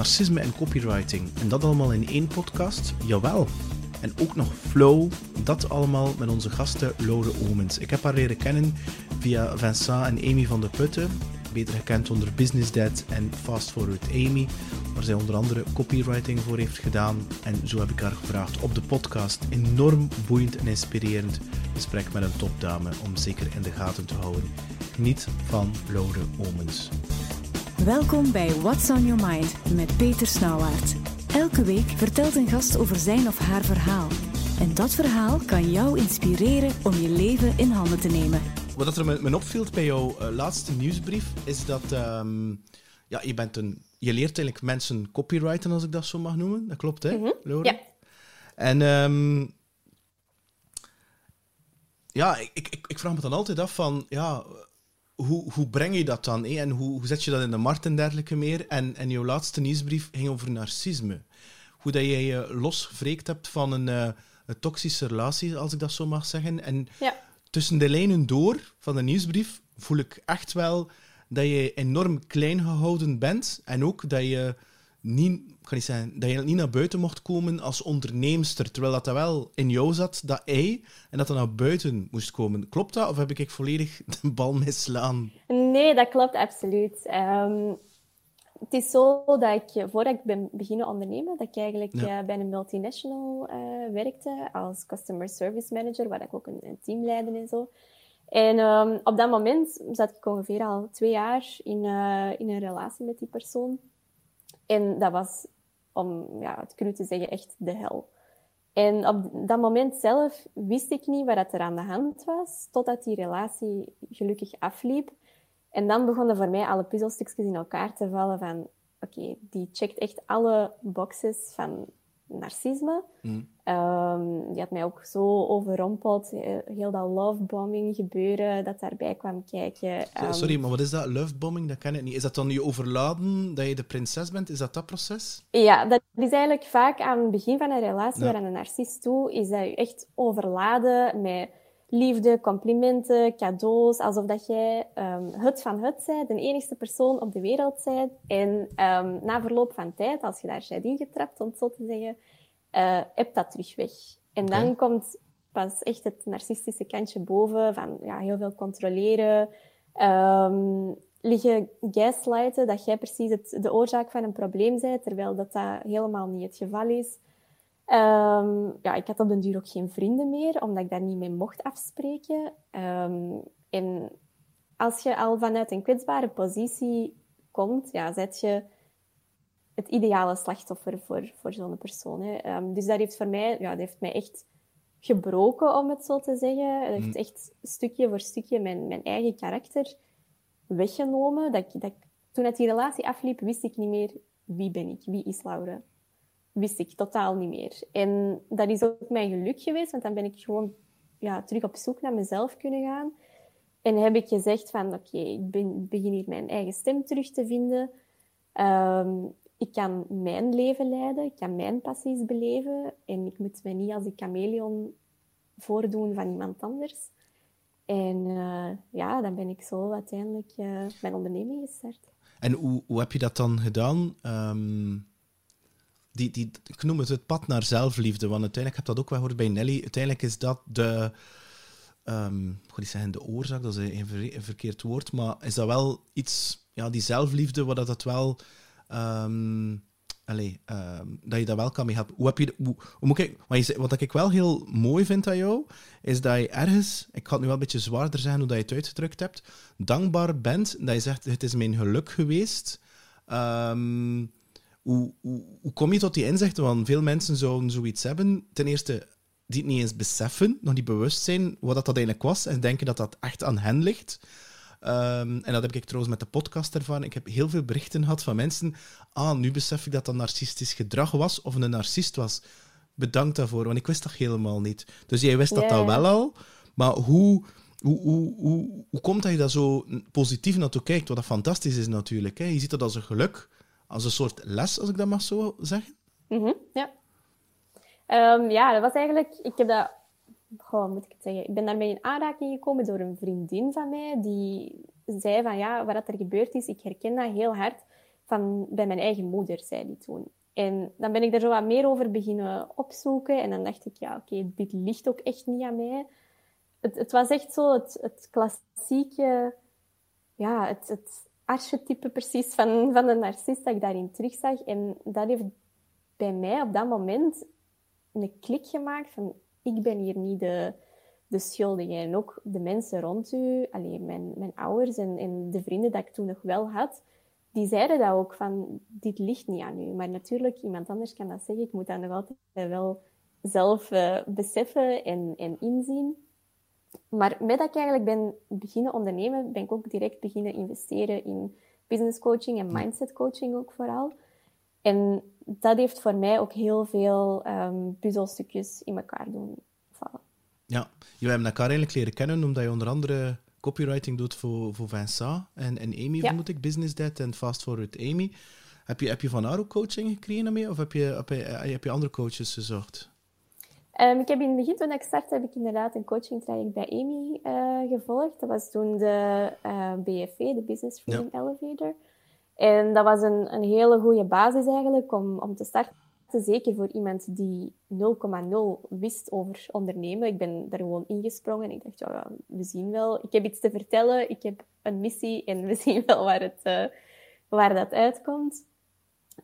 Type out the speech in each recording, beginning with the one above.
narcisme en copywriting. En dat allemaal in één podcast? Jawel. En ook nog Flow, dat allemaal met onze gasten Laure Omens. Ik heb haar leren kennen via Vincent en Amy van de Putten, beter gekend onder Business Dad en Fast Forward Amy, waar zij onder andere copywriting voor heeft gedaan. En zo heb ik haar gevraagd op de podcast. Enorm boeiend en inspirerend gesprek met een topdame om zeker in de gaten te houden. Geniet van Laure Omens. Welkom bij What's on Your Mind met Peter Snauwaert. Elke week vertelt een gast over zijn of haar verhaal. En dat verhaal kan jou inspireren om je leven in handen te nemen. Wat er me, me opviel bij jouw uh, laatste nieuwsbrief, is dat um, ja, je, bent een, je leert eigenlijk mensen copywriten, als ik dat zo mag noemen. Dat klopt, hè, mm -hmm. Ja. En um, ja, ik, ik, ik vraag me dan altijd af van, ja, hoe, hoe breng je dat dan? En hoe, hoe zet je dat in de markt en dergelijke meer? En, en jouw laatste nieuwsbrief ging over narcisme. Hoe dat jij je losgevreekt hebt van een, uh, een, toxische relatie, als ik dat zo mag zeggen. En ja. tussen de lijnen door van de nieuwsbrief voel ik echt wel dat je enorm klein gehouden bent. En ook dat je niet, kan niet zeggen, dat je niet naar buiten mocht komen als onderneemster, terwijl dat, dat wel in jou zat, dat ei, en dat dat naar buiten moest komen. Klopt dat, of heb ik volledig de bal mislaan? Nee, dat klopt absoluut. Um, het is zo dat ik, voordat ik ben beginnen ondernemen, dat ik eigenlijk ja. uh, bij een multinational uh, werkte als customer service manager, waar ik ook een, een team leidde en zo. En um, op dat moment zat ik ongeveer al twee jaar in, uh, in een relatie met die persoon. En dat was, om ja, het cru te zeggen, echt de hel. En op dat moment zelf wist ik niet wat er aan de hand was, totdat die relatie gelukkig afliep. En dan begonnen voor mij alle puzzelstukjes in elkaar te vallen van... Oké, die checkt echt alle boxes van narcisme. Mm. Um, die had mij ook zo overrompeld. Heel dat lovebombing gebeuren dat daarbij kwam kijken. Um, Sorry, maar wat is dat? Lovebombing? Dat ken ik niet. Is dat dan je overladen, dat je de prinses bent? Is dat dat proces? Ja, dat is eigenlijk vaak aan het begin van een relatie ja. naar een narcist toe, is dat je echt overladen met liefde, complimenten, cadeaus, alsof dat jij um, het van het bent, de enigste persoon op de wereld bent. En um, na verloop van tijd, als je daar bent ingetrapt, om het zo te zeggen, uh, heb dat terug weg. En dan komt pas echt het narcistische kantje boven, van ja, heel veel controleren, um, liggen gaslighten, dat jij precies het, de oorzaak van een probleem bent, terwijl dat, dat helemaal niet het geval is. Um, ja, ik had op den duur ook geen vrienden meer, omdat ik daar niet mee mocht afspreken. Um, en als je al vanuit een kwetsbare positie komt, ja, zet je het ideale slachtoffer voor, voor zo'n persoon. Hè. Um, dus dat heeft voor mij, ja, dat heeft mij echt gebroken, om het zo te zeggen. Het heeft mm. echt stukje voor stukje mijn, mijn eigen karakter weggenomen. Dat ik, dat ik, toen het die relatie afliep, wist ik niet meer wie ben ik, wie is Laura wist ik totaal niet meer. En dat is ook mijn geluk geweest, want dan ben ik gewoon ja, terug op zoek naar mezelf kunnen gaan. En heb ik gezegd van, oké, ik begin hier mijn eigen stem terug te vinden. Um, ik kan mijn leven leiden, ik kan mijn passies beleven. En ik moet me niet als een chameleon voordoen van iemand anders. En uh, ja, dan ben ik zo uiteindelijk uh, mijn onderneming gestart. En hoe, hoe heb je dat dan gedaan? Um die, die, ik noem het het pad naar zelfliefde, want uiteindelijk heb ik dat ook wel gehoord bij Nelly. Uiteindelijk is dat de, um, ik zeggen de oorzaak, dat is een, ver, een, verkeerd woord, maar is dat wel iets, ja, die zelfliefde, wat dat wel, um, dat je dat wel kan mee helpen. Hoe heb je, hoe, hoe moet ik, wat, wat ik wel heel mooi vind aan jou, is dat je ergens, ik ga het nu wel een beetje zwaarder zeggen hoe dat je het uitgedrukt hebt, dankbaar bent, dat je zegt, het is mijn geluk geweest. Um, hoe, hoe, hoe, kom je tot die inzichten? Want veel mensen zouden zoiets hebben. Ten eerste, die het niet eens beseffen, nog niet bewust zijn wat dat, dat eigenlijk was en denken dat dat echt aan hen ligt. Um, en dat heb ik trouwens met de podcast ervaren. Ik heb heel veel berichten gehad van mensen. Ah, nu besef ik dat dat narcistisch gedrag was of een narcist was. Bedankt daarvoor, want ik wist dat helemaal niet. Dus jij wist dat wel al. Maar hoe, hoe, hoe, hoe, hoe komt dat je daar zo positief naartoe kijkt? Wat dat fantastisch is natuurlijk. Hè? Je ziet dat als een geluk als een soort les, als ik dat mag zo zeggen? -hmm, ja. Um, ja, dat was eigenlijk... Ik heb dat... Goh, moet ik het zeggen? Ik ben daarmee in aanraking gekomen door een vriendin van mij, die zei van, ja, wat er gebeurd is, ik herken dat heel hard. van, bij mijn eigen moeder, zei die toen. En dan ben ik er zo wat meer over beginnen opzoeken. En dan dacht ik, ja, oké, dit ligt ook echt niet aan mij. Het, het was echt zo het, het klassieke, ja, het, het archetype precies van, van de narcist dat ik daarin terugzag. En dat heeft bij mij op dat moment een klik gemaakt van, ik ben hier niet de, de schuldige. En ook de mensen rond u, alleen mijn, mijn ouders en, en de vrienden dat ik toen nog wel had, die zeiden dat ook van, dit ligt niet aan u. Maar natuurlijk, iemand anders kan dat zeggen. Ik moet dat nog altijd wel zelf uh, beseffen en, en inzien. Maar met dat ik eigenlijk ben beginnen ondernemen, ben ik ook direct beginnen investeren in business coaching en mindset coaching ook vooral. En dat heeft voor mij ook heel veel um, puzzelstukjes in elkaar doen vallen. Ja, je hebt elkaar eigenlijk leren kennen omdat je onder andere copywriting doet voor, voor Vincent en, en Amy, ja. vermoed ik, Business Dad en Fast Forward Amy. Heb je, heb je van haar ook coaching gekregen daarmee, of heb je, heb je, heb je andere coaches gezocht? Um, ik heb in het begin, toen ik startte, heb ik inderdaad een coaching traject bij Amy uh, gevolgd. Dat was toen de uh, eh, BFV, de Business Freedom ja. Elevator. En dat was een, een hele goede basis eigenlijk om, om te starten. Zeker voor iemand die 0,0 wist over ondernemen. Ik ben daar gewoon ingesprongen en ik dacht, ja, we zien wel. Ik heb iets te vertellen, ik heb een missie en we zien wel waar, het, uh, waar dat uitkomt.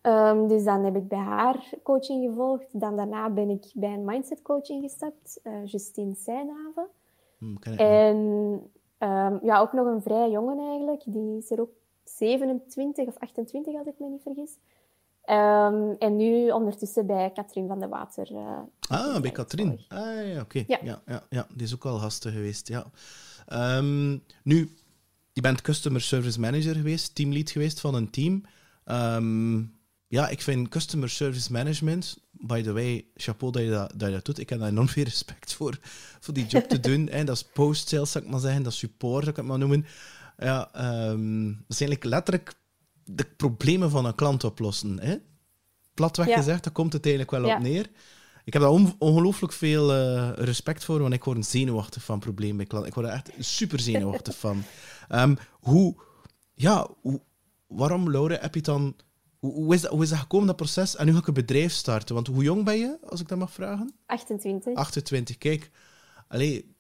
Um, dus dan heb ik bij haar coaching gevolgd. Dan daarna ben ik bij een mindset coaching gestapt, uh, Justine Seijnhaven. Hmm, en um, ja, ook nog een vrij jongen eigenlijk. Die is er ook 27 of 28, als ik me niet vergis. Um, en nu ondertussen bij Katrien van de Water. Uh, ah, bij Katrien. Ah, ja, oké. Ja. Ja, ja, ja, die is ook al gasten geweest, ja. Um, nu, je bent customer service manager geweest, teamlead geweest van een team. Um, ja, ik vind customer service management, by the way, chapeau dat je dat, dat, je dat doet. Ik heb daar enorm veel respect voor, voor die job te doen. Hè. Dat is post-sales, zou ik maar zeggen. Dat is support, zou ik het maar noemen. Ja, um, dat is eigenlijk letterlijk de problemen van een klant oplossen. Hè? Platweg gezegd, daar komt het eigenlijk wel op neer. Ik heb daar ongelooflijk veel uh, respect voor, want ik word zenuwachtig van problemen bij klanten. Ik word er echt super zenuwachtig van. Um, hoe, ja, hoe, waarom, Laura, heb je dan... Hoe, hoe, is dat, hoe is dat gekomen, dat proces? En nu ga ik een bedrijf starten. Want hoe jong ben je, als ik dat mag vragen? 28. 28, kijk. Allee,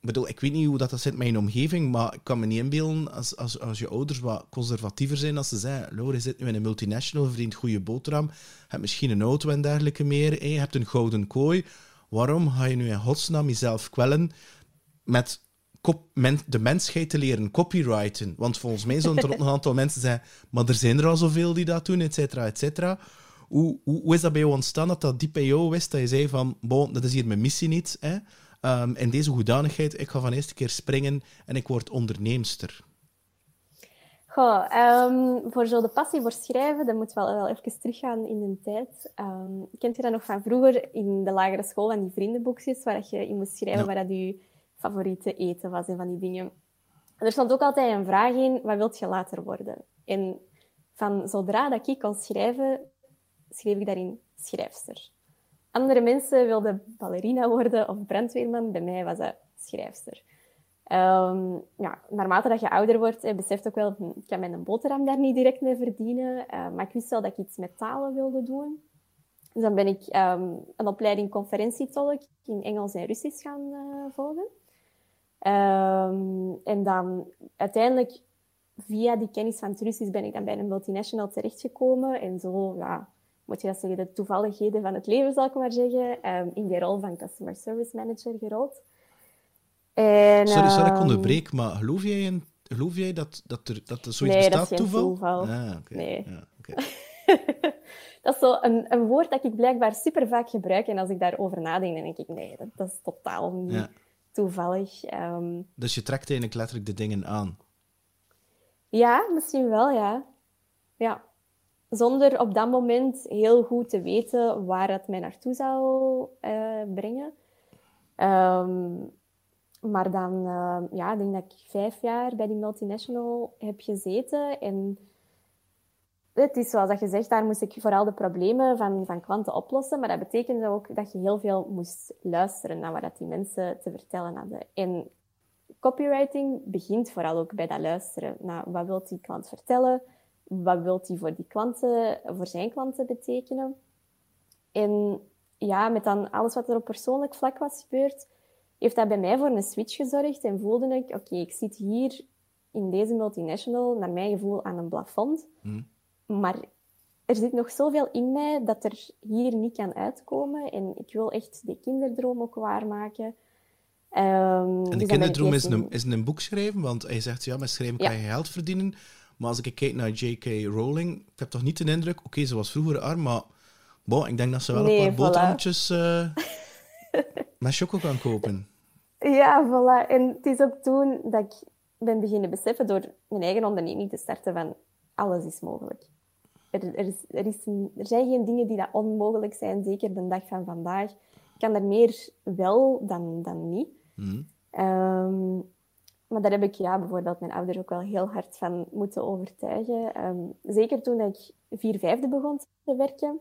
bedoel, ik weet niet hoe dat, dat zit met mijn omgeving, maar ik kan me niet inbeelden als, als, als je ouders wat conservatiever zijn, als ze zeggen, Laura, je zit nu in een multinational, verdient goede boterham, hebt misschien een auto en dergelijke meer, je hebt een gouden kooi. Waarom ga je nu in godsnaam jezelf kwellen met de mensheid te leren copyrighten? Want volgens mij zullen er ook nog een aantal mensen zijn, maar er zijn er al zoveel die dat doen, et cetera, et cetera. Hoe, hoe, hoe, is dat bij jou ontstaan, dat dat diep bij jou wist, dat je zei van, bon, dat is hier mijn missie niet, hè? Um, in deze hoedanigheid, ik ga van eerste keer springen en ik word onderneemster. Goh, um, voor zo de passie voor schrijven, dat moet wel, wel even teruggaan in de tijd. Um, kent je dat nog van vroeger in de lagere school, van die vriendenboekjes, waar je in moest schrijven ja. waar dat je favoriete eten was en van die dingen. er stond ook altijd een vraag in, wat wilt je later worden? En van zodra dat ik kon schrijven, schreef ik daarin schrijfster. Andere mensen wilden ballerina worden of brandweerman. Bij mij was dat schrijfster. Um, ja, naarmate dat je ouder wordt, je beseft ook wel, hm, ik kan mijn boterham daar niet direct mee verdienen. Uh, maar ik wist wel dat ik iets met talen wilde doen. Dus dan ben ik um, een opleiding conferentietolk in Engels en Russisch gaan uh, volgen. Um, en dan uiteindelijk, via die kennis van het Russisch, ben ik dan bij een multinational terechtgekomen. En zo, ja, moet je dat zeggen, de toevalligheden van het leven, zal ik maar zeggen, um, in die rol van Customer Service Manager gerold. En, sorry, sorry, ik onderbreek, maar geloof jij, in, geloof jij dat, dat, er, dat er zoiets nee, bestaat, dat is toeval? toeval? Ah, okay. Nee. Ja, okay. dat is zo een, een woord dat ik blijkbaar super vaak gebruik. En als ik daarover nadenk, dan denk ik, nee, dat, dat is totaal niet ja. Toevallig. Um, dus je trekt eigenlijk letterlijk de dingen aan? Ja, misschien wel, ja. Ja zonder op dat moment heel goed te weten waar het mij naartoe zou uh, brengen. Um, maar dan, uh, ja, ik denk dat ik vijf jaar bij die multinational heb gezeten. En het is zoals dat je zegt, daar moest ik vooral de problemen van, van klanten oplossen. Maar dat betekende ook dat je heel veel moest luisteren naar wat die mensen te vertellen hadden. En copywriting begint vooral ook bij dat luisteren. Naar wat wil die klant vertellen? wat wil hij voor die klanten, voor zijn klanten betekenen? En ja, met dan alles wat er op persoonlijk vlak was gebeurd, heeft dat bij mij voor een switch gezorgd en voelde ik, oké, ik zit hier in deze multinational, naar mijn gevoel, aan een plafond. Hmm. Maar er zit nog zoveel in mij dat er hier niet kan uitkomen. En ik wil echt die kinderdroom ook waarmaken. Ehm, En de kinderdroom is een, is een boek schrijven, want hij zegt, ja, met schrijven kan je geld verdienen. Maar als ik kijk naar J.K. Rowling, ik heb toch niet de indruk, oké, ze was vroeger arm, maar bon, ik denk dat ze wel Nee, een paar voilà. boterhammetjes eh, met choco kan kopen. Ja, voilà. En het is ook toen dat ik ben beginnen beseffen door mijn eigen onderneming te starten van alles is mogelijk. Er, er, is, er, is een- er zijn geen dingen die dat onmogelijk zijn, zeker de dag van vandaag. Kan er meer wel dan, dan niet. Mhm. Ehm, maar daar heb ik ja, bijvoorbeeld mijn ouders ook wel heel hard van moeten overtuigen. Ehm, zeker toen ik vier vijfde begon te werken.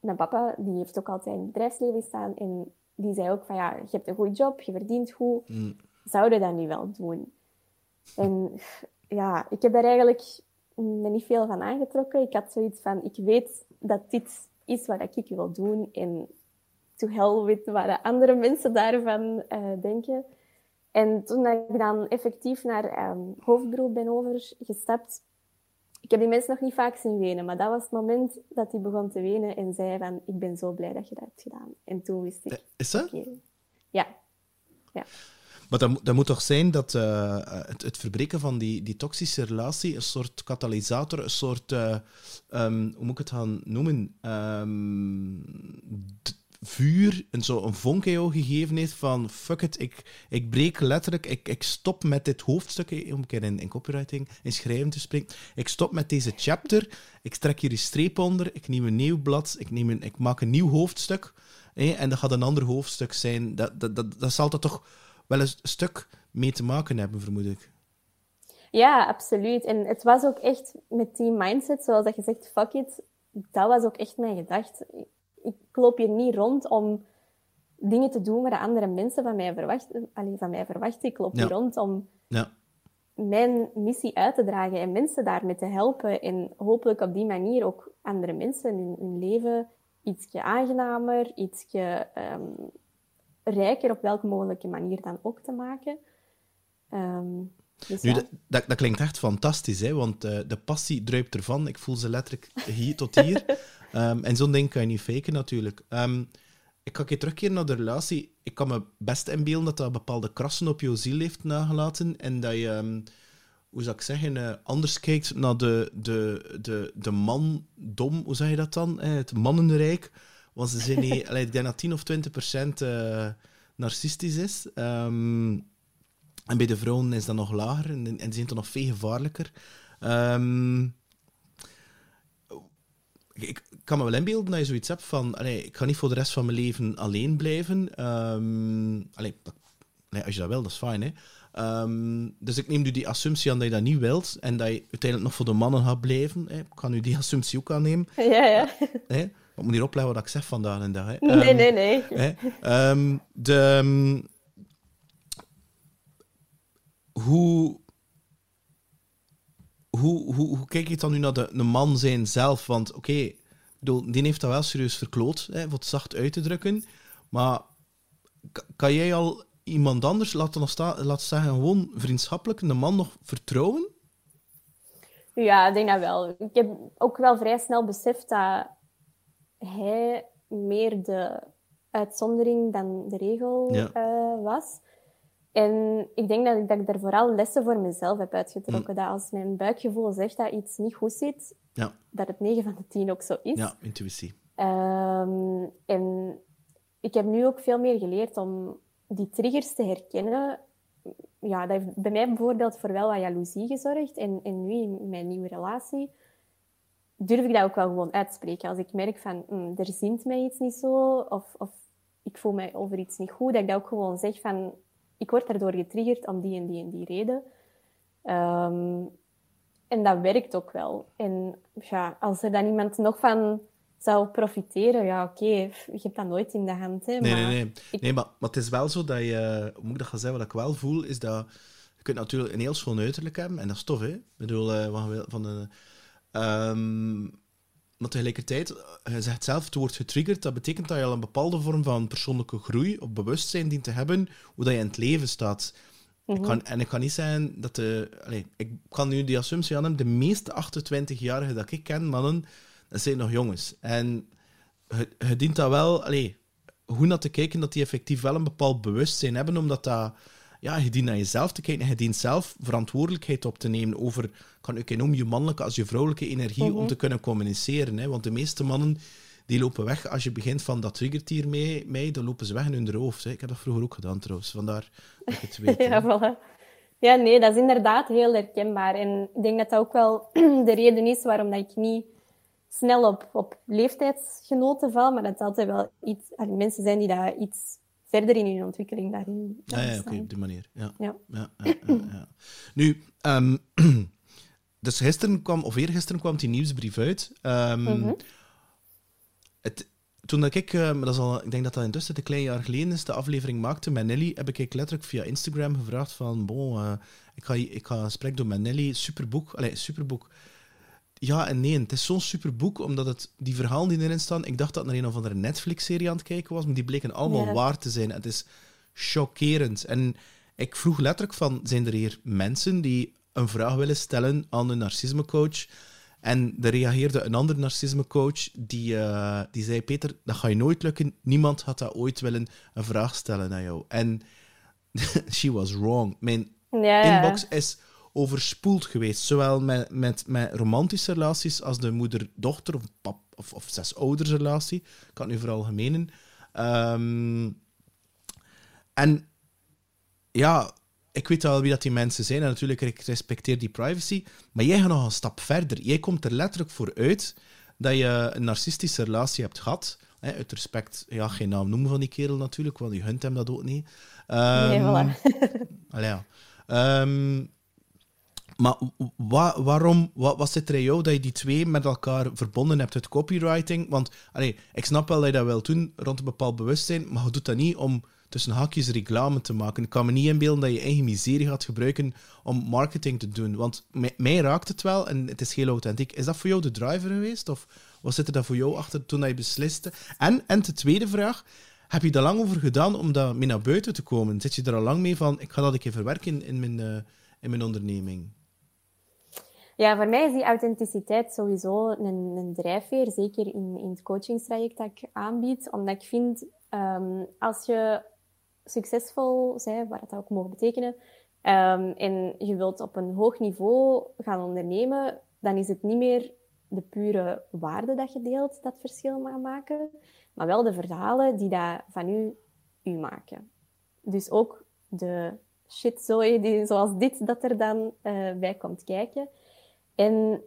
Mijn papa die heeft ook altijd in het bedrijfsleven gestaan. En die zei ook van ja, je hebt een goede job, je verdient goed. Mm. Zou je dat nu wel doen? En ja, ik heb daar eigenlijk me niet veel van aangetrokken. Ik had zoiets van, ik weet dat dit is wat ik wil doen. En to hell with wat de andere mensen daarvan eh, denken. En toen ik dan effectief naar ehm hoofdberoep ben overgestapt, ik heb die mensen nog niet vaak zien wenen, maar dat was het moment dat hij begon te wenen en zei van, ik ben zo blij dat je dat hebt gedaan. En toen wist ik, Is dat? ja, ja. Maar dat, moet- toch zijn dat eh, het, het verbreken van die, die toxische relatie een soort katalysator, een soort, eh, ehm, hoe moet ik het gaan noemen, Ehm, vuur, een, zo, een vonk in jou gegeven heeft van fuck it, ik, ik breek letterlijk, ik, ik stop met dit hoofdstuk, eh, om een keer in, in copywriting, in schrijven te spreken, ik stop met deze chapter, ik trek hier een streep onder, ik neem een nieuw blad, ik, neem een, ik maak een nieuw hoofdstuk, eh, en dat gaat een ander hoofdstuk zijn. Dat, dat, dat, dat zal dat toch wel een stuk mee te maken hebben, vermoed ik. Ja, absoluut. En het was ook echt met die mindset, zoals dat je zegt, fuck it, dat was ook echt mijn gedachte. Ik- loop hier niet rond om dingen te doen waar andere mensen van mij verwachten. Allee, van mij verwachten. Ik loop Ja. hier rond om Ja. mijn missie uit te dragen en mensen daarmee te helpen. En hopelijk op die manier ook andere mensen hun, hun leven ietsje aangenamer, ietsje ehm, rijker op welke mogelijke manier dan ook te maken. Ehm, dus Nu, ja. dat, dat, dat klinkt echt fantastisch, hè, want eh, de passie druipt ervan. Ik voel ze letterlijk hier tot hier. Ehm, en zo'n ding kan je niet faken, natuurlijk. Ehm, ik ga een keer terugkeren naar de relatie. Ik kan me best inbeelden dat dat bepaalde krassen op jouw ziel heeft nagelaten. En dat je, hoe zou ik zeggen, eh, anders kijkt naar de, de, de, de man dom, hoe zeg je dat dan? Eh, het mannenrijk. Want ze zijn niet, allee, ik denk dat 10 of 20 procent eh, narcistisch is. Ehm, en bij de vrouwen is dat nog lager en, en die zijn dan nog veel gevaarlijker. Ehm, ik kan me wel inbeelden dat je zoiets hebt van, allee, ik ga niet voor de rest van mijn leven alleen blijven. Allee, dat- nee, als je dat wil, dat is fijn. Hè? Dus ik neem nu die assumptie aan dat je dat niet wilt en dat je uiteindelijk nog voor de mannen gaat blijven. Hè? Ik kan nu die assumptie ook aannemen. Ja, ja. Hè? Ik moet hier opletten wat ik zeg vandaag en dag. Hè? Nee, Ehm, nee, nee. Hè? Ehm, de, ehm, hoe, hoe, hoe, hoe kijk je dan nu naar de, de man zijn zelf? Want oké, bedoel, die heeft dat wel serieus verkloot, hè, het zacht uit te drukken. Maar ka- kan jij al iemand anders, laten we sta, laten zeggen, gewoon vriendschappelijk, een man nog vertrouwen? Ja, ik denk dat wel. Ik heb ook wel vrij snel beseft dat hij meer de uitzondering dan de regel Ja. eh, was. En ik denk dat ik, dat ik daar vooral lessen voor mezelf heb uitgetrokken. Dat als mijn buikgevoel zegt dat iets niet goed zit, Ja, dat het 9 van de 10 ook zo is. ja intuïtie. Ehm, en ik heb nu ook veel meer geleerd om die triggers te herkennen. Ja, dat heeft bij mij bijvoorbeeld voor wel wat jaloezie gezorgd. En, en nu in mijn nieuwe relatie durf ik dat ook wel gewoon uitspreken. Als ik merk van, hm, er zint mij iets niet zo, of, of ik voel mij over iets niet goed, dat ik dat ook gewoon zeg van, ik word daardoor getriggerd om die en die en die reden. Ehm, en dat werkt ook wel. En ja, als er dan iemand nog van zou profiteren, ja, oké, je hebt dat nooit in de hand. Hè, Nee, maar nee, nee. ik- nee maar, maar het is wel zo dat je... Hoe moet ik dat gaan zeggen? Wat ik wel voel, is dat... Je kunt natuurlijk een heel schoon uiterlijk hebben, en dat is tof, hè? Ik bedoel, eh, van, van de, Ehm, maar tegelijkertijd, je zegt zelf, het wordt getriggerd. Dat betekent dat je al een bepaalde vorm van persoonlijke groei of bewustzijn dient te hebben, hoe dat je in het leven staat. ik Mhm. kan, en ik kan niet zeggen dat de... Allee, ik kan nu die assumptie aan de meeste 28-jarigen dat ik ken, mannen, dat zijn nog jongens. En je dient dat wel... Allee, hoe naar te kijken dat die effectief wel een bepaald bewustzijn hebben, omdat dat... Ja, je dient naar jezelf te kijken en je dient zelf verantwoordelijkheid op te nemen over, kan ik noemen, je mannelijke als je vrouwelijke energie om te kunnen communiceren. Hè? Want de meeste mannen die lopen weg als je begint van dat triggert hier mee, mee dan lopen ze weg in hun hoofd. Hè? Ik heb dat vroeger ook gedaan trouwens, vandaar dat ik het weet. Ja, voilà. Ja, nee, dat is inderdaad heel herkenbaar. En ik denk dat dat ook wel de reden is waarom dat ik niet snel op, op leeftijdsgenoten val, maar dat het altijd wel iets, mensen zijn die daar iets verder in hun ontwikkeling daarin Ah, ja, ja, oké, op die manier. Ja. Ja. Ja, ja. Nu, ehm, dus gisteren kwam, of eergisteren kwam die nieuwsbrief uit. Mhm. het, toen dat ik, eh, maar dat is al, ik denk dat dat intussen een klein jaar geleden is, de aflevering maakte met Nelly, heb ik letterlijk via Instagram gevraagd van, bon, eh, ik, ga, ik ga een gesprek doen met Nelly, superboek, allee, superboek. Ja en nee, het is zo'n superboek, omdat het, die verhalen die erin staan, ik dacht dat het naar een of andere Netflix-serie aan het kijken was, maar die bleken allemaal Ja. waar te zijn. Het is chockerend. En ik vroeg letterlijk van, zijn er hier mensen die een vraag willen stellen aan een narcismecoach? En er reageerde een andere narcismecoach die, eh, die zei, Peter, dat ga je nooit lukken. Niemand had dat ooit willen een vraag stellen aan jou. En she was wrong. Mijn ja. inbox is overspoeld geweest. Zowel met, met, met romantische relaties als de moeder-dochter of, pap, of, of zes-ouders-relatie. Ik kan het nu vooral gemenen. Ehm, en ja, ik weet wel wie dat die mensen zijn. En natuurlijk, ik respecteer die privacy. Maar jij gaat nog een stap verder. Jij komt er letterlijk voor uit dat je een narcistische relatie hebt gehad. Hè, uit respect, ja, geen naam noemen van die kerel natuurlijk, want je hunt hem dat ook niet. Nee, Ehm, voilà. Ja. Ehm, maar wa- waarom, wat, wat zit er jou dat je die twee met elkaar verbonden hebt, het copywriting? Want allee, ik snap wel dat je dat wil doen rond een bepaald bewustzijn, maar je doet dat niet om tussen haakjes reclame te maken. Ik kan me niet inbeelden dat je eigen miserie gaat gebruiken om marketing te doen. Want mij, raakt het wel en het is heel authentiek. Is dat voor jou de driver geweest? Of wat zit er dan voor jou achter toen je besliste? En, en de tweede vraag, heb je daar lang over gedaan om dat mee naar buiten te komen? Zit je er al lang mee van, ik ga dat een keer verwerken in mijn, eh, in mijn onderneming? Ja, voor mij is die authenticiteit sowieso een, een drijfveer, zeker in, in het coachingstraject dat ik aanbied. Omdat ik vind, ehm, als je succesvol bent, wat dat ook mogen betekenen, ehm, en je wilt op een hoog niveau gaan ondernemen, dan is het niet meer de pure waarde dat je deelt dat verschil mag maken, maar wel de verhalen die dat van u, u maken. Dus ook de shitzooi die, zoals dit dat er dan eh, bij komt kijken. En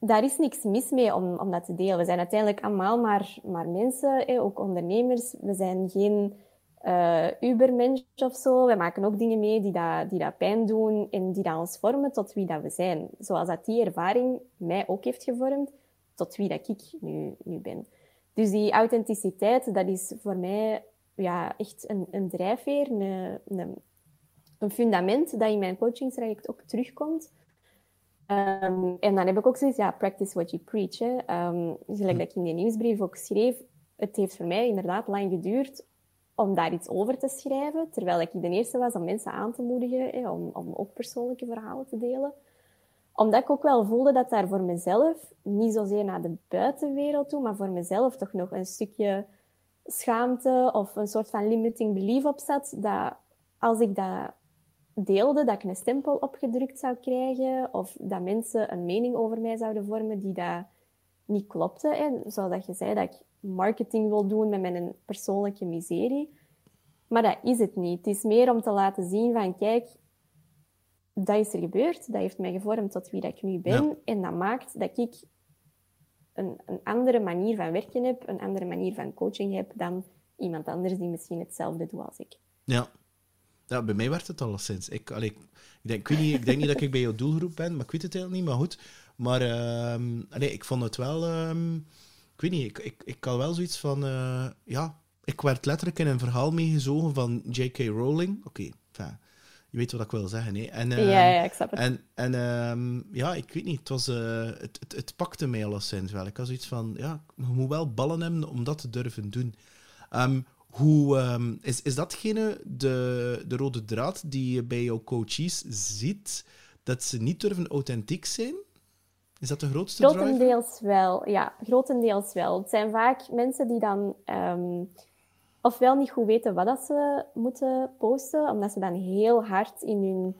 daar is niks mis mee om, om dat te delen. We zijn uiteindelijk allemaal maar, maar mensen, hè, ook ondernemers. We zijn geen eh ubermensch of zo. We maken ook dingen mee die, dat, die dat pijn doen en die dat ons vormen tot wie dat we zijn. Zoals dat die ervaring mij ook heeft gevormd tot wie dat ik nu, nu ben. Dus die authenticiteit, dat is voor mij ja, echt een, een drijfveer, een, een, een fundament dat in mijn coachingstraject ook terugkomt. Um, en dan heb ik ook zoiets, ja, practice what you preach. Hè. Um, gelijk dat ik in die nieuwsbrief ook schreef, het heeft voor mij inderdaad lang geduurd om daar iets over te schrijven, terwijl ik de eerste was om mensen aan te moedigen, hè, om, om ook persoonlijke verhalen te delen. Omdat ik ook wel voelde dat daar voor mezelf, niet zozeer naar de buitenwereld toe, maar voor mezelf toch nog een stukje schaamte of een soort van limiting belief op zat, dat als ik dat deelde, dat ik een stempel opgedrukt zou krijgen, of dat mensen een mening over mij zouden vormen die dat niet klopte. Hè. Zoals je zei, dat ik marketing wil doen met mijn persoonlijke miserie. Maar dat is het niet. Het is meer om te laten zien van, kijk, dat is er gebeurd, dat heeft mij gevormd tot wie dat ik nu ben, Ja. en dat maakt dat ik een, een andere manier van werken heb, een andere manier van coaching heb dan iemand anders die misschien hetzelfde doet als ik. Ja. Ja, bij mij werd het alleszins. Ik, allee, ik, denk, ik, weet niet, ik denk niet dat ik bij jouw doelgroep ben, maar ik weet het eigenlijk niet, maar goed. Maar allee, ik vond het wel... ehm, ik weet niet, ik, ik, ik had wel zoiets van... eh, ja, ik werd letterlijk in een verhaal meegezogen van J.K. Rowling. Oké, enfin, Je weet wat ik wil zeggen, hè? En, ja, ehm, ja, ik snap het. En, en ja, ik weet niet, het, was, eh, het, het, het pakte mij alleszins wel. Ik had zoiets van, ja, je moet wel ballen hebben om dat te durven doen. Hoe, ehm, is, is datgene de, de rode draad die je bij jouw coaches ziet, dat ze niet durven authentiek zijn? Is dat de grootste driver? Grotendeels wel, ja. Grotendeels wel. Het zijn vaak mensen die dan ehm, ofwel niet goed weten wat dat ze moeten posten, omdat ze dan heel hard in hun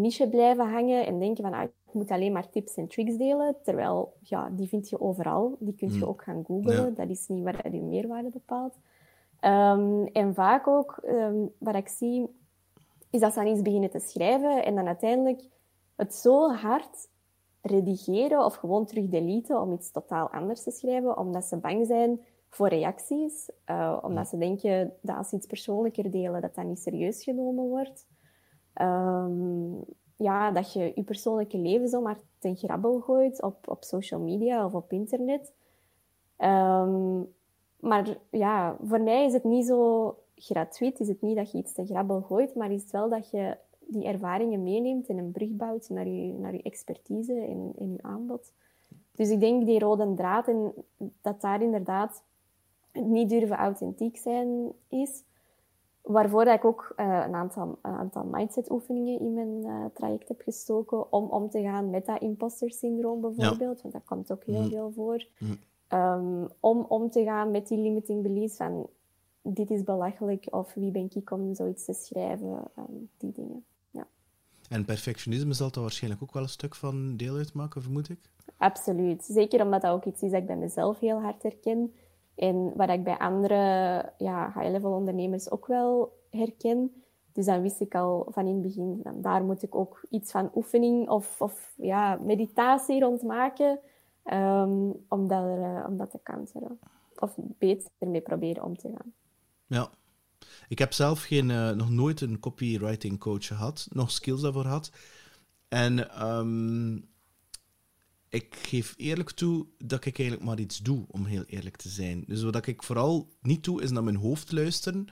niche blijven hangen en denken van ah, ik moet alleen maar tips en tricks delen, terwijl ja, die vind je overal. Die kun je Hmm. ook gaan googlen. Ja. Dat is niet waar je meerwaarde bepaalt. Ehm, en vaak ook, ehm, wat ik zie, is dat ze aan iets beginnen te schrijven en dan uiteindelijk het zo hard redigeren of gewoon terug deleten om iets totaal anders te schrijven, omdat ze bang zijn voor reacties, eh, omdat ze denken dat als ze iets persoonlijker delen, dat dat niet serieus genomen wordt. Ehm, ja, dat je je persoonlijke leven zomaar ten grabbel gooit op, op social media of op internet. Ehm, maar ja, voor mij is het niet zo gratuit. Is het niet dat je iets ten grabbel gooit, maar is het wel dat je die ervaringen meeneemt en een brug bouwt naar je, naar je expertise en, en je aanbod. Dus ik denk die rode draad en dat daar inderdaad het niet durven authentiek zijn is. Waarvoor ik ook eh, een aantal, een aantal mindset-oefeningen in mijn eh, traject heb gestoken om om te gaan met dat imposter-syndroom bijvoorbeeld, want dat komt ook heel Mhm. veel voor. Mhm. Ehm, om om te gaan met die limiting beliefs van dit is belachelijk of wie ben ik om zoiets te schrijven, ehm, die dingen. En perfectionisme zal daar waarschijnlijk ook wel een stuk van deel uitmaken, vermoed ik. Absoluut. Zeker omdat dat ook iets is dat ik bij mezelf heel hard herken. En wat ik bij andere ja, high-level ondernemers ook wel herken. Dus dan wist ik al van in het begin, daar moet ik ook iets van oefening of, of ja, meditatie rond maken. Ehm, om, dat er, eh, om dat te counteren. Of beter ermee proberen om te gaan. Ja. Ik heb zelf geen, eh, nog nooit een copywriting coach gehad, nog skills daarvoor gehad. En ehm, ik geef eerlijk toe dat ik eigenlijk maar iets doe, om heel eerlijk te zijn. Dus wat ik vooral niet doe, is naar mijn hoofd luisteren.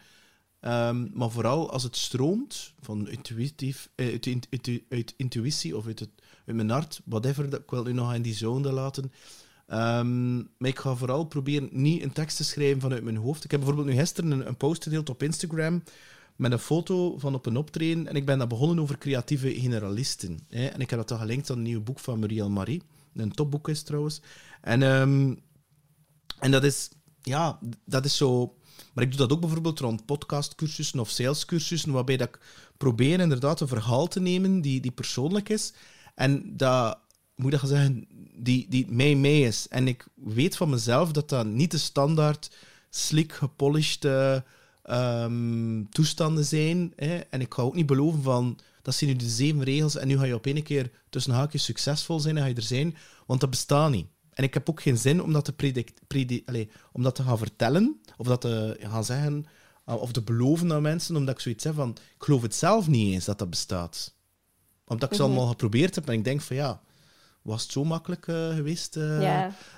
Ehm, maar vooral als het stroomt, van intuïtief, eh, uit, uit intuïtie of uit, het, uit mijn hart, whatever, ik wil u nog in die zone laten. Ehm, maar ik ga vooral proberen niet een tekst te schrijven vanuit mijn hoofd. Ik heb bijvoorbeeld nu gisteren een, een post gedeeld op Instagram met een foto van op een optreden. En ik ben dat begonnen over creatieve generalisten. Hè. En ik heb dat dan gelinkt aan een nieuw boek van Muriel Marie. Een topboek is trouwens. En, ehm, en dat is, ja, dat is zo... Maar ik doe dat ook bijvoorbeeld rond podcastcursussen of salescursussen, waarbij dat ik probeer inderdaad een verhaal te nemen die, die persoonlijk is. En dat, moet ik zeggen, die, die mij mij is. En ik weet van mezelf dat dat niet de standaard slick, gepolished eh, ehm, toestanden zijn. Hè. En ik ga ook niet beloven van, dat zijn nu de zeven regels en nu ga je op één keer tussen haakjes succesvol zijn en ga je er zijn, want dat bestaat niet. En ik heb ook geen zin om dat te, predict, om dat te gaan vertellen, of dat te gaan zeggen, uh, of te beloven aan mensen, omdat ik zoiets heb van, ik geloof het zelf niet eens dat dat bestaat. Omdat ik ze allemaal geprobeerd heb en ik denk van ja, was het zo makkelijk eh, geweest? eh?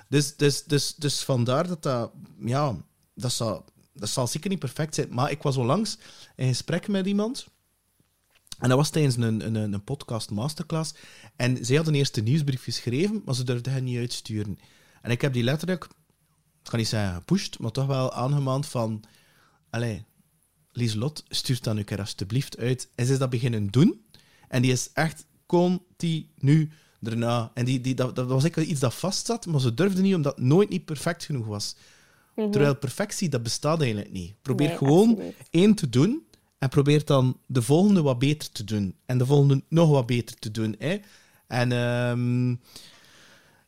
Dus, dus, dus, dus vandaar dat dat, ja, dat zal, dat zal zeker niet perfect zijn. Maar ik was onlangs in gesprek met iemand. En dat was tijdens een, een, een podcast masterclass. En zij hadden eerst een nieuwsbrief geschreven, maar ze durfden hen niet uitsturen. En ik heb die letterlijk, ik ga niet zeggen gepusht, maar toch wel aangemaand van... Allee, Lieselot, stuur dat nu een keer alsjeblieft uit. En ze is dat beginnen doen. En die is echt continu daarna. En die, die, dat, dat was echt iets dat vast zat, maar ze durfde niet, omdat het nooit niet perfect genoeg was. Terwijl perfectie, dat bestaat eigenlijk niet. Probeer Nee, gewoon absoluut. één te doen en probeer dan de volgende wat beter te doen. En de volgende nog wat beter te doen. Hè? En ehm,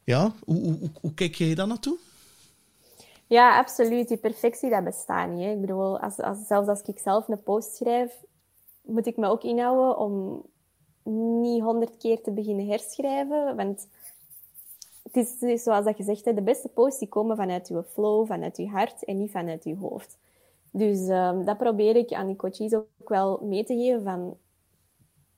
ja, hoe, hoe, hoe, hoe kijk jij daar naartoe? Ja, absoluut. Die perfectie, dat bestaat niet. Hè. Ik bedoel, als, als, zelfs als ik zelf een post schrijf, moet ik me ook inhouden om niet honderd keer te beginnen herschrijven. Want het is, zoals dat je zegt, de beste posts die komen vanuit je flow, vanuit je hart en niet vanuit je hoofd. Dus ehm, dat probeer ik aan die coaches ook wel mee te geven van...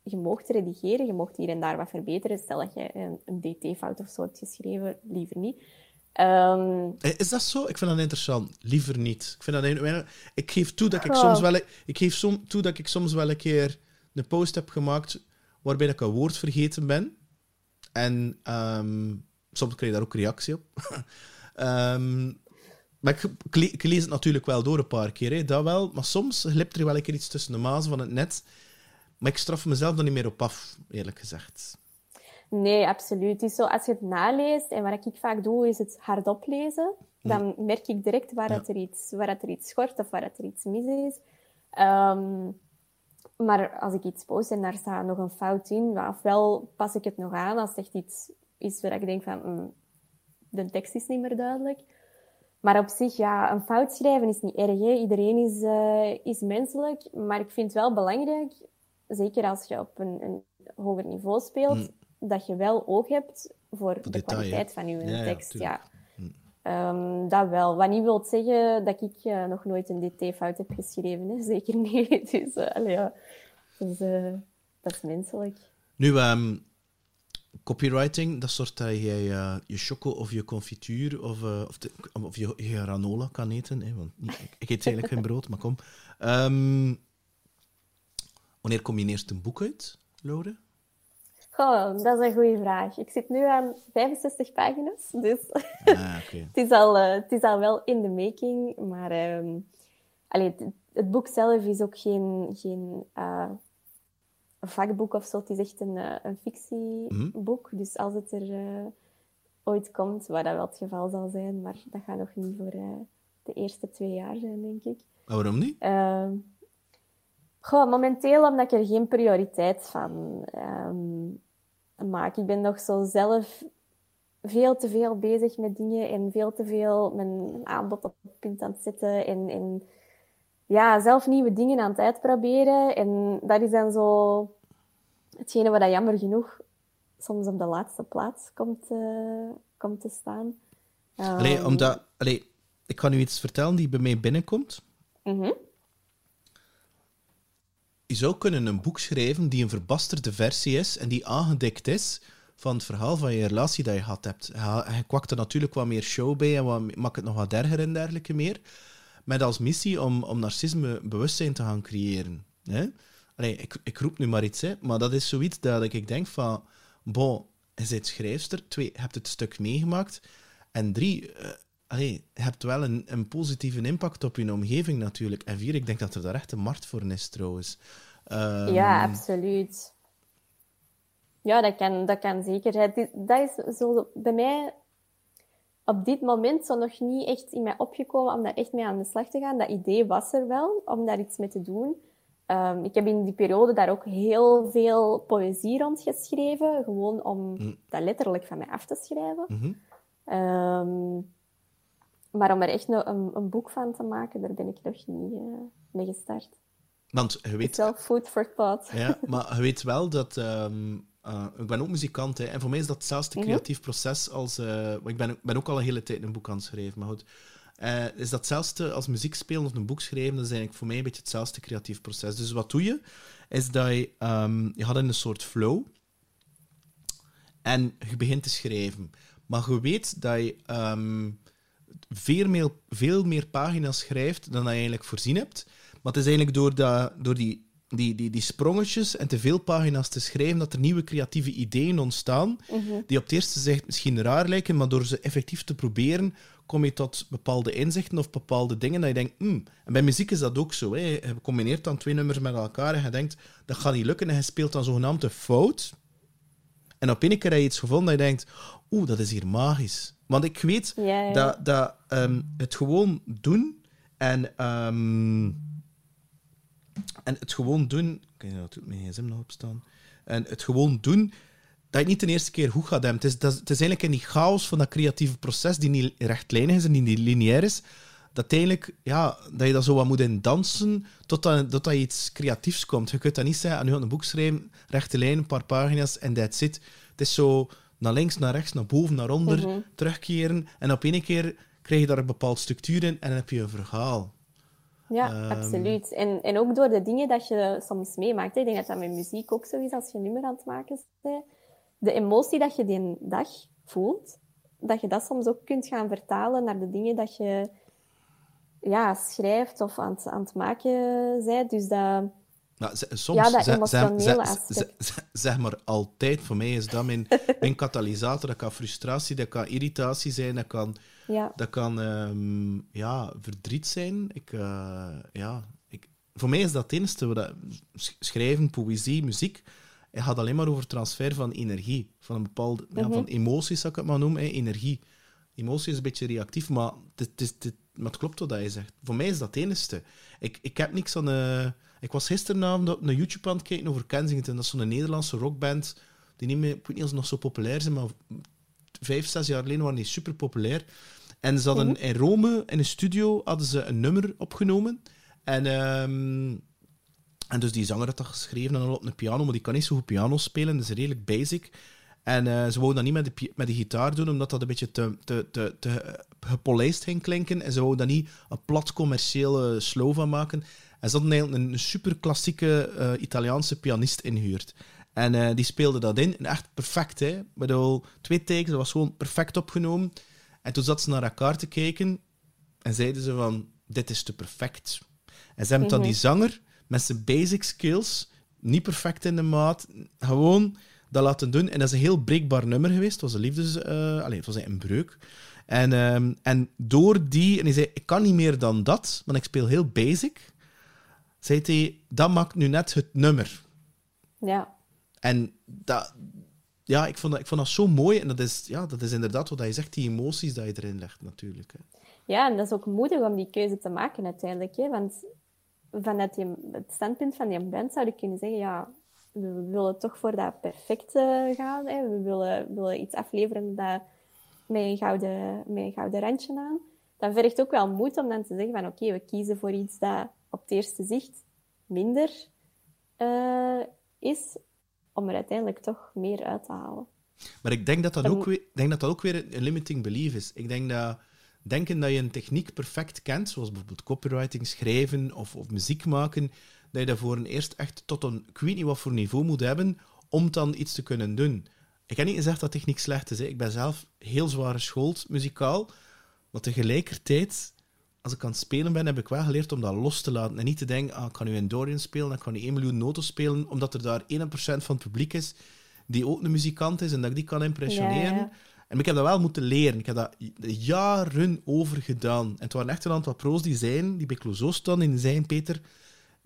Je mocht redigeren, je mocht hier en daar wat verbeteren. Stel dat je een, een dt-fout of zo hebt geschreven, liever niet. Ehm, Eh, Is dat zo? Ik vind dat interessant. Liever niet. Ik, vind dat ik geef toe dat ik soms wel... Ik geef som, toe dat ik soms wel een keer een post heb gemaakt waarbij ik een woord vergeten ben. En ehm, soms krijg je daar ook reactie op. Ehm, maar ik, ik le- ik lees het natuurlijk wel door een paar keer, hè, dat wel. Maar soms glipt er wel een keer iets tussen de mazen van het net. Maar ik straf mezelf er niet meer op af, eerlijk gezegd. Nee, absoluut. Is zo, als je het naleest, en wat ik vaak doe, is het hardop lezen. Dan merk ik direct waar, Ja. het er, iets, waar het er iets schort of waar het er iets mis is. Ehm, maar als ik iets post en daar staat nog een fout in, ofwel pas ik het nog aan als het echt iets is waar ik denk van, mm, de tekst is niet meer duidelijk. Maar op zich, ja, een fout schrijven is niet erg. Hè. Iedereen is, eh, is menselijk. Maar ik vind het wel belangrijk, zeker als je op een, een hoger niveau speelt, dat je wel oog hebt voor de detail, hè. kwaliteit van je Ja, tekst. Ja, Ehm, dat wel. Wat niet wil zeggen dat ik eh, nog nooit een dt-fout heb geschreven. Hè. Zeker niet. Dus, dat is menselijk. Nu, ehm, copywriting, dat soort dat jij je choco of je confituur of, of, de- of je, granola kan eten. Hè, want ik, eet eigenlijk geen brood, maar kom. Ehm, wanneer kom je eerst een boek uit, Laure? Goh, dat is een goede vraag. Ik zit nu aan 65 pagina's, dus Ah, het, is al, eh, het is al wel in de making. Maar allee, het, het boek zelf is ook geen, geen eh, vakboek of zo. Het is echt een, eh, een fictieboek. Dus als het er ooit komt, waar dat wel het geval zal zijn, maar dat gaat nog niet voor de eerste twee jaar zijn, denk ik. Maar waarom niet? Ehm, goh, momenteel omdat ik er geen prioriteit van ehm, maak. Ik ben nog zo zelf veel te veel bezig met dingen en veel te veel mijn, aanbod op het punt aan het zetten en, en ja, zelf nieuwe dingen aan het uitproberen. En dat is dan zo hetgene wat dat jammer genoeg soms op de laatste plaats komt, eh, komt te staan. Allee, Ehm, omdat, allee, ik ga nu iets vertellen die bij mij binnenkomt. mhm. Je zou kunnen een boek schrijven die een verbasterde versie is en die aangedikt is van het verhaal van je relatie dat je gehad hebt. Je kwakt er natuurlijk wat meer show bij en wat, maakt het nog wat erger en dergelijke meer. Met als missie om, om narcisme bewustzijn te gaan creëren. Hè? Allee, ik, ik roep nu maar iets, hè, maar dat is zoiets dat ik denk van... Bon, je bent schrijfster. Twee, je hebt het stuk meegemaakt. En drie, eh, allee, je hebt wel een, een positieve impact op je omgeving natuurlijk. En vier, ik denk dat er daar echt een markt voor is trouwens. Ehm, Ja, absoluut. Ja, dat kan, dat kan zeker. Dat is zo bij mij op dit moment zo nog niet echt in mij opgekomen om daar echt mee aan de slag te gaan. Dat idee was er wel, om daar iets mee te doen. Ehm, ik heb in die periode daar ook heel veel poëzie rond geschreven, gewoon om dat letterlijk van mij af te schrijven. Ehm, maar om er echt een, een, boek van te maken, daar ben ik nog niet eh, mee gestart. Want je Het weet is wel food for thought. Ja, maar je weet wel dat... ehm, eh, ik ben ook muzikant, hè, en voor mij is dat hetzelfde Mhm. creatief proces als... eh, ik ben, ben ook al een hele tijd een boek aan het schrijven, maar goed. Is dat hetzelfde als muziek spelen of een boek schrijven? Dat is eigenlijk voor mij een beetje hetzelfde creatief proces. Dus wat doe je? Is dat je... ehm, je gaat in een soort flow. En je begint te schrijven. Maar je weet dat je ehm, veel, meer, veel meer pagina's schrijft dan dat je eigenlijk voorzien hebt. Maar het is eigenlijk door, dat, door die, die, die, die sprongetjes en te veel pagina's te schrijven dat er nieuwe creatieve ideeën ontstaan, die op het eerste zicht misschien raar lijken, maar door ze effectief te proberen, kom je tot bepaalde inzichten of bepaalde dingen dat je denkt, hmm. En bij muziek is dat ook zo. Hè. Je combineert dan twee nummers met elkaar en je denkt, dat gaat niet lukken, en je speelt dan zogenaamd een fout. En op een keer heb je iets gevonden dat je denkt, oeh, dat is hier magisch. Want ik weet Ja, ja. dat, dat ehm, het gewoon doen en, ehm, en het gewoon doen... Kijk, dat doet mijn gsm nog opstaan. En het gewoon doen, dat je niet de eerste keer goed gaat hebben. Het is, dat, het is eigenlijk in die chaos van dat creatieve proces, die niet rechtlijnig is en die niet lineair is, dat, eigenlijk, ja, dat je dat zo wat moet in dansen totdat, totdat je iets creatiefs komt. Je kunt dat niet zeggen, nu gaat een boek schrijven, rechte lijn, een paar pagina's en that's it. Het is zo naar links, naar rechts, naar boven, naar onder, terugkeren. En op één keer krijg je daar een bepaald structuur in en dan heb je een verhaal. Ja, Ehm. absoluut. En, en ook door de dingen dat je soms meemaakt. hè. Ik denk dat dat met muziek ook zo is als je een nummer aan het maken bent. De emotie dat je die dag voelt, dat je dat soms ook kunt gaan vertalen naar de dingen dat je ja, schrijft of aan het, aan het maken bent. Dus dat, Nou, soms, Ja, dat zeg- emotionele aspect. maar altijd, voor mij is dat mijn, mijn katalysator. Dat kan frustratie, dat kan irritatie zijn, dat kan, Ja, dat kan ehm, ja, verdriet zijn. Ik, eh, ja, ik, voor mij is dat het enige. Schrijven, poëzie, muziek. Het gaat alleen maar over transfer van energie. Van een bepaalde ja, Mhm. van emoties, zou ik het maar noemen. hè, energie. Emotie is een beetje reactief, maar het, het, het, maar het klopt wat je zegt. Voor mij is dat het enige. Ik, ik heb niks aan... eh, ik was gisteravond op een YouTube aan het kijken over Kensington. Dat is zo'n Nederlandse rockband. Die niet meer, ik weet niet of ze nog zo populair zijn, maar vijf, zes jaar geleden waren die super populair. En ze hadden in Rome, in een studio, hadden ze een nummer opgenomen. En, ehm, en dus die zanger had dat geschreven en al op een piano, maar die kan niet zo goed piano spelen. Dat is redelijk basic. En eh, ze wouden dat niet met de, met de gitaar doen, omdat dat een beetje te, te, te, te gepolijst ging klinken. En ze wouden daar niet een plat commerciële slow van maken. En ze hadden eigenlijk een, een super klassieke eh, Italiaanse pianist ingehuurd. En eh, die speelde dat in. En echt perfect, hè. Ik bedoel, twee takes, dat was gewoon perfect opgenomen. En toen zat ze naar elkaar te kijken en zeiden ze van, dit is te perfect. En ze hebben dan die zanger met zijn basic skills, niet perfect in de maat, gewoon dat laten doen. En dat is een heel breekbaar nummer geweest. Het was een liefdes... eh allee, het was een breuk. En, ehm, en door die... En hij zei, ik kan niet meer dan dat, want ik speel heel basic. Zei hij, dat maakt nu net het nummer. ja. En dat, ja, ik vond dat, ik vond dat zo mooi. En dat is, ja, dat is inderdaad wat je zegt, die emoties dat je erin legt, natuurlijk. Hè. ja, en dat is ook moedig om die keuze te maken uiteindelijk. Hè? Want vanuit die, het standpunt van die band zou ik kunnen zeggen, ja, we willen toch voor dat perfecte gaan. Hè? We willen, willen iets afleveren dat met een, gouden, met een gouden randje aan. Dat vergt ook wel moed om dan te zeggen van oké, we kiezen voor iets dat op het eerste zicht minder eh, is, om er uiteindelijk toch meer uit te halen. Maar ik denk dat dat, ook weer, denk dat dat ook weer een- een limiting belief is. Ik denk dat denken dat je een techniek perfect kent, zoals bijvoorbeeld copywriting, schrijven of, of muziek maken, dat je daarvoor een eerst echt tot een, ik weet niet wat voor niveau moet hebben, om dan iets te kunnen doen. Ik heb niet gezegd dat techniek slecht is. Hè. Ik ben zelf heel zwaar geschoold, muzikaal. Maar tegelijkertijd, als ik aan het spelen ben, heb ik wel geleerd om dat los te laten. En niet te denken, ah, ik kan nu in Dorian spelen, ik kan nu 1 miljoen noten spelen, omdat er daar 1% van het publiek is die ook een muzikant is en dat ik die kan impressioneren. Ja. En ik heb dat wel moeten leren. Ik heb dat jaren over gedaan. En het waren echt een aantal pro's die zijn, die bij Clouseau stonden en die zeiden, Peter,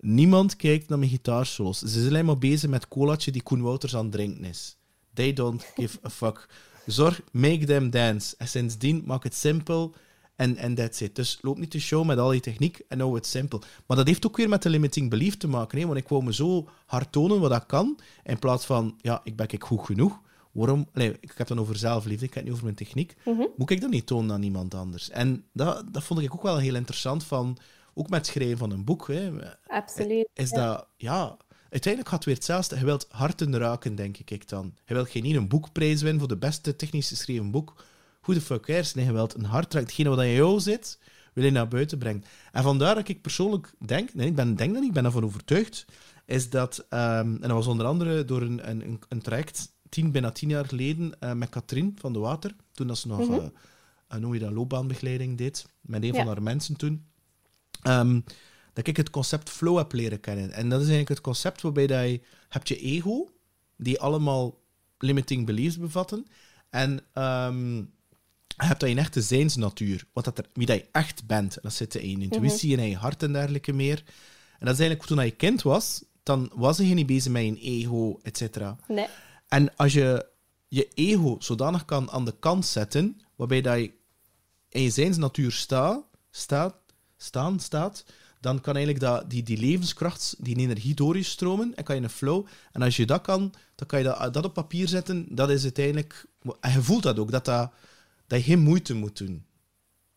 niemand kijkt naar mijn gitaarsolos. Ze zijn alleen maar bezig met colaatje die Koen Wouters aan het drinken is. They don't give a fuck. Zorg, make them dance. En sindsdien, maak het simpel en en that's it. Dus loop niet de show met al die techniek en hou het simpel. Maar dat heeft ook weer met de limiting belief te maken. Hè? Want ik wou me zo hard tonen wat dat kan, in plaats van, ja, ik ben ik goed genoeg. Waarom? Nee, ik heb het dan over zelfliefde, ik heb het niet over mijn techniek. Moet ik dat niet tonen aan iemand anders? En dat, dat vond ik ook wel heel interessant, van, ook met het schrijven van een boek. Hè? Absoluut. Is dat, ja, uiteindelijk gaat het weer hetzelfde. Je wilt harten raken, denk ik dan. Je wilt geen een boekprijs winnen voor de beste technisch geschreven boek. Who the fuck cares? Nee, je wilt een hart raken. Hetgene wat in jou zit, wil je naar buiten brengen. En vandaar dat ik persoonlijk denk, nee, ik ben, denk dat ik ben ervan overtuigd, is dat, ehm, en dat was onder andere door een, een, een- traject, tien, bijna tien jaar geleden, eh, met Katrien van de Water, toen dat ze nog, eh, hoe je dat, loopbaanbegeleiding deed, met een van haar mensen toen. Ehm, dat ik het concept flow heb leren kennen. En dat is eigenlijk het concept waarbij dat je, hebt je ego, die allemaal limiting beliefs bevatten, en ehm, je hebt dat je echte zijnsnatuur, wat dat er, wie dat je echt bent. Dat zit in je intuïtie en in je hart en dergelijke meer. En dat is eigenlijk toen je kind was, dan was je niet bezig met je ego, et cetera. Nee. En als je je ego zodanig kan aan de kant zetten, waarbij dat je in je zijnsnatuur sta, staat, staan staat, dan kan eigenlijk dat, die, die levenskracht, die energie door je stromen en kan je een flow. En als je dat kan, dan kan je dat, dat op papier zetten. Dat is uiteindelijk... En je voelt dat ook, dat, dat, dat je geen moeite moet doen.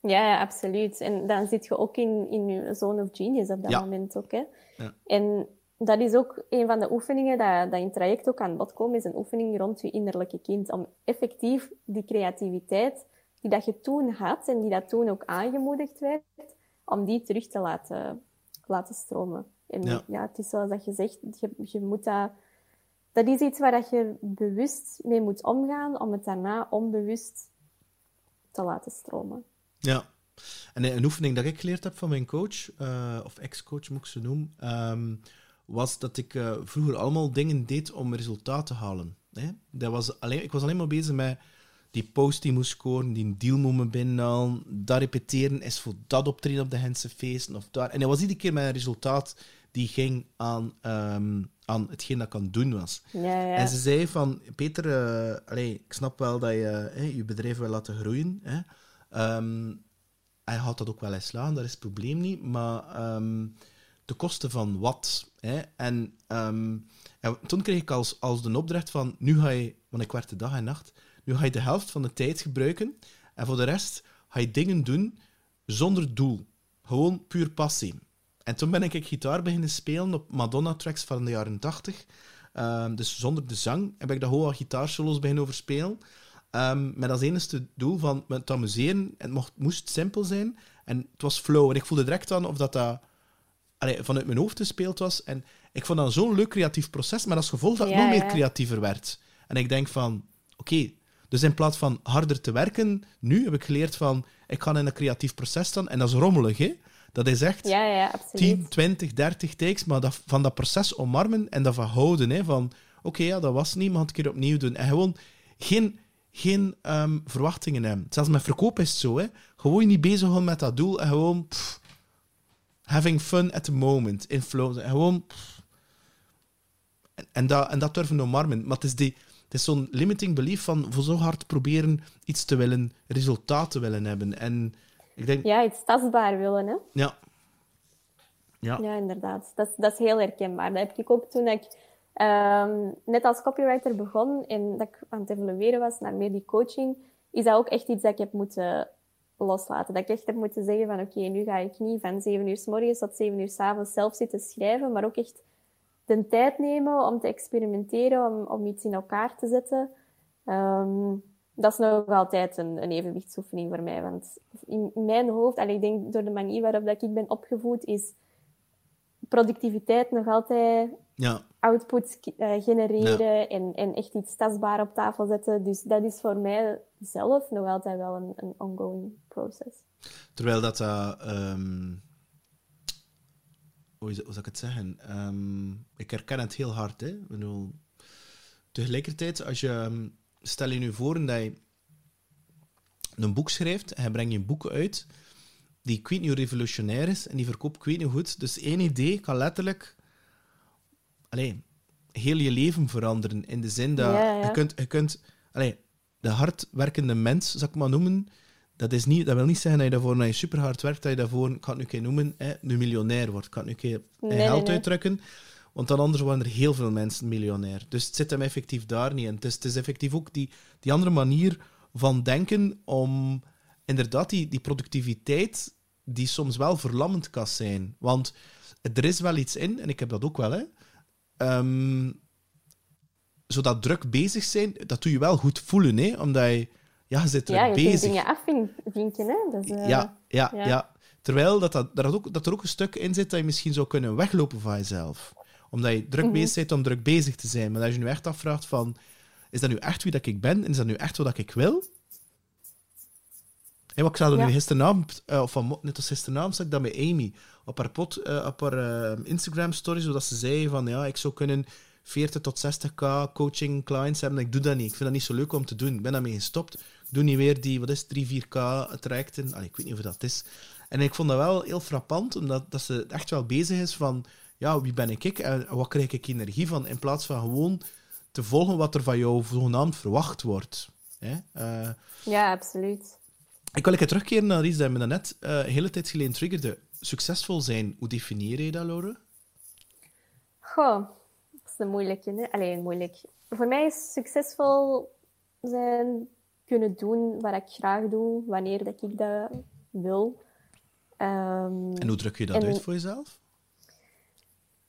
Ja, ja, absoluut. En dan zit je ook in, in je zone of genius op dat Ja. moment ook. Hè. Ja. En dat is ook een van de oefeningen dat, dat in het traject ook aan bod komen, is een oefening rond je innerlijke kind. Om effectief die creativiteit die dat je toen had en die dat toen ook aangemoedigd werd, om die terug te laten, laten stromen. En Ja. ja. het is zoals dat je zegt, je, je moet dat... Dat is iets waar dat je bewust mee moet omgaan, om het daarna onbewust te laten stromen. Ja. En een oefening dat ik geleerd heb van mijn coach, eh, of ex-coach moet ik ze noemen, ehm, was dat ik eh, vroeger allemaal dingen deed om resultaat te halen. Hè? Dat was alleen, ik was alleen maar bezig met die post die moest scoren, die deal moet me binnenhalen, dat repeteren is voor dat optreden op de Hense feesten of daar. En dat was iedere keer een resultaat die ging aan, ehm, aan hetgeen dat ik aan het doen was. Ja, ja. En ze zei van, Peter, eh, allee, ik snap wel dat je je bedrijf wil laten groeien. Hè. Ehm, hij gaat dat ook wel eens slaan, dat is het probleem niet. Maar ehm, de kosten van wat? Hè? En, ehm, en toen kreeg ik als, als de opdracht van, nu ga je, want ik werkte dag en nacht, nu ga je de helft van de tijd gebruiken en voor de rest ga je dingen doen zonder doel. Gewoon puur passie. En toen ben ik gitaar beginnen spelen op Madonna-tracks van de jaren 80. Ehm, dus zonder de zang heb ik daar gewoon wat gitaarsolos beginnen overspelen. Um, met als enige doel van me te amuseren. Het mocht, moest simpel zijn. En het was flow. En ik voelde direct aan of dat, dat allee, vanuit mijn hoofd gespeeld was. En ik vond dat zo'n leuk creatief proces, maar als gevolg dat ik Ja, nog meer creatiever werd. En ik denk van, oké, dus in plaats van harder te werken, nu heb ik geleerd van, ik ga in een creatief proces staan. En dat is rommelig, hè. Dat is echt Ja, ja, absoluut. 10, 20, 30 takes, maar dat, van dat proces omarmen en dat van houden. Hè, van, oké, ja, dat was niet, maar het een keer opnieuw doen. En gewoon geen, geen ehm, verwachtingen hebben. Zelfs met verkoop is het zo. Hè. Gewoon niet bezig met dat doel en gewoon pff, having fun at the moment, in flow. En gewoon... pff. en, en, dat, en dat durven omarmen. Maar het is, die, het is zo'n limiting belief van voor zo hard proberen iets te willen, resultaat te willen hebben. En ik denk... Ja, iets tastbaar willen, hè. Ja. Ja. Ja, inderdaad. Dat, is- dat is heel herkenbaar. Dat heb ik ook toen ik ehm, net als copywriter begon en dat ik aan het evolueren was naar meer die coaching, is dat ook echt iets dat ik heb moeten loslaten. Dat ik echt heb moeten zeggen van oké, nu ga ik niet van 7 uur s morgens tot 7 uur s avonds zelf zitten schrijven, maar ook echt de tijd nemen om te experimenteren, om, om iets in elkaar te zetten. Ehm, dat is nog altijd een, een evenwichtsoefening voor mij. Want in mijn hoofd, en ik denk door de manier waarop dat ik ben opgevoed, is productiviteit nog altijd Ja. output eh, genereren en, en echt iets tastbaar op tafel zetten. Dus dat is voor mij zelf nog altijd wel een, een ongoing process. Terwijl dat... dat ehm, hoe, is- hoe zou ik het zeggen? Ehm, ik herken het heel hard. Hè? Ik bedoel, tegelijkertijd, als je... ehm, Stel je nu voor dat je een boek schrijft en je brengt je boek uit die ik weet niet hoe revolutionair is en die verkoopt ik weet niet goed. Dus één idee kan letterlijk allee, heel je leven veranderen. In de zin dat Ja, ja. je kunt... Je kunt allee, de hardwerkende mens, zou ik maar noemen, dat, is niet, dat wil niet zeggen dat je daarvoor, na je super hard werkt, dat je daarvoor, ik kan het nu een keer noemen, hè, nu miljonair wordt. Ik kan het nu een keer Nee, geld nee. uitdrukken. Want dan anders worden er heel veel mensen miljonair. Dus het zit hem effectief daar niet in. Het is, het is effectief ook die, die andere manier van denken om inderdaad die, die productiviteit, die soms wel verlammend kan zijn. Want er is wel iets in, en ik heb dat ook wel, hè. Ehm, zodat druk bezig zijn, dat doe je wel goed voelen, hè. Omdat je, ja, je zit druk Ja, je kunt bezig. dingen afvinken, hè. Is, eh, Ja, ja, ja. ja. Terwijl dat, dat, dat, ook, dat er ook een stuk in zit dat je misschien zou kunnen weglopen van jezelf. Omdat je druk Mhm. bezig bent om druk bezig te zijn. Maar als je nu echt afvraagt van... Is dat nu echt wie dat ik ben? En is dat nu echt wat ik wil? Hey, wat ik zag Ja. nu gisteravond, eh, of van, net als gisteravond, zag ik dat met Amy op haar, pot, eh, op haar eh, Instagram-story, zodat ze zei van, ja, ik zou kunnen 40 tot 60k coaching clients hebben. Ik doe dat niet. Ik vind dat niet zo leuk om te doen. Ik ben daarmee gestopt. Ik doe niet weer die, wat is het, 3, 4k trajecten. Allee, ik weet niet of dat is. En ik vond dat wel heel frappant, omdat dat ze echt wel bezig is van, ja, wie ben ik en wat krijg ik energie van, in plaats van gewoon te volgen wat er van jou zogenaamd verwacht wordt. Hè? Eh, ja, absoluut. ik wil even terugkeren naar iets dat me net eh, een hele tijd geleden triggerde. Succesvol zijn, hoe definieer je dat, Laure? Goh, dat is een moeilijke. Hè? Alleen moeilijk. Voor mij is succesvol zijn kunnen doen wat ik graag doe, wanneer dat ik dat wil. Ehm, En hoe druk je dat En- uit voor jezelf?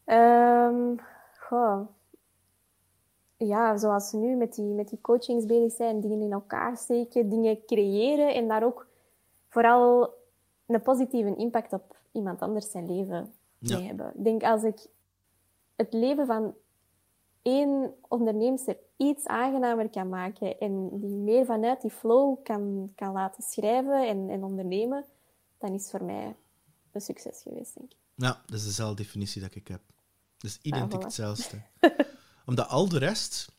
Ehm, goh. Ja, zoals nu met die, met die coachings bezig zijn, dingen in elkaar steken, dingen creëren en daar ook vooral een positieve impact op iemand anders zijn leven Ja. mee hebben. Ik denk als ik het leven van één onderneemster iets aangenamer kan maken en die meer vanuit die flow kan, kan laten schrijven en, en ondernemen, dan is het voor mij een succes geweest, denk ik. Ja, dat is dezelfde definitie dat ik heb. Dus identiek voilà. hetzelfde. Omdat al de rest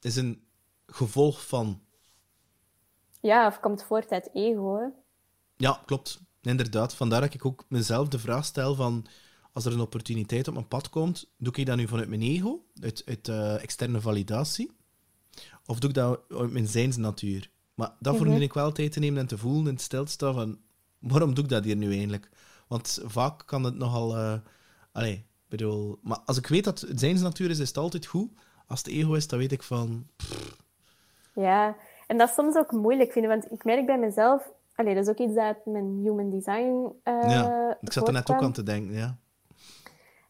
is een gevolg van. Ja, of komt voort uit ego. Hè? Ja, klopt. Inderdaad. Vandaar dat ik ook mezelf de vraag stel van... Als er een opportuniteit op mijn pad komt, doe ik dat nu vanuit mijn ego, uit, uit eh, externe validatie? Of doe ik dat uit mijn zijnsnatuur? Maar daarvoor Mhm. moet ik wel tijd te nemen en te voelen en stil te staan van... Waarom doe ik dat hier nu eigenlijk? Want vaak kan het nogal... eh allee, bedoel... Maar als ik weet dat het zijnsnatuur is, is het altijd goed. Als het ego is, dan weet ik van... Ja, en dat is soms ook moeilijk vinden, want ik merk bij mezelf... Allee, dat is ook iets dat mijn human design eh ja, ik zat er net ook aan te denken, ja.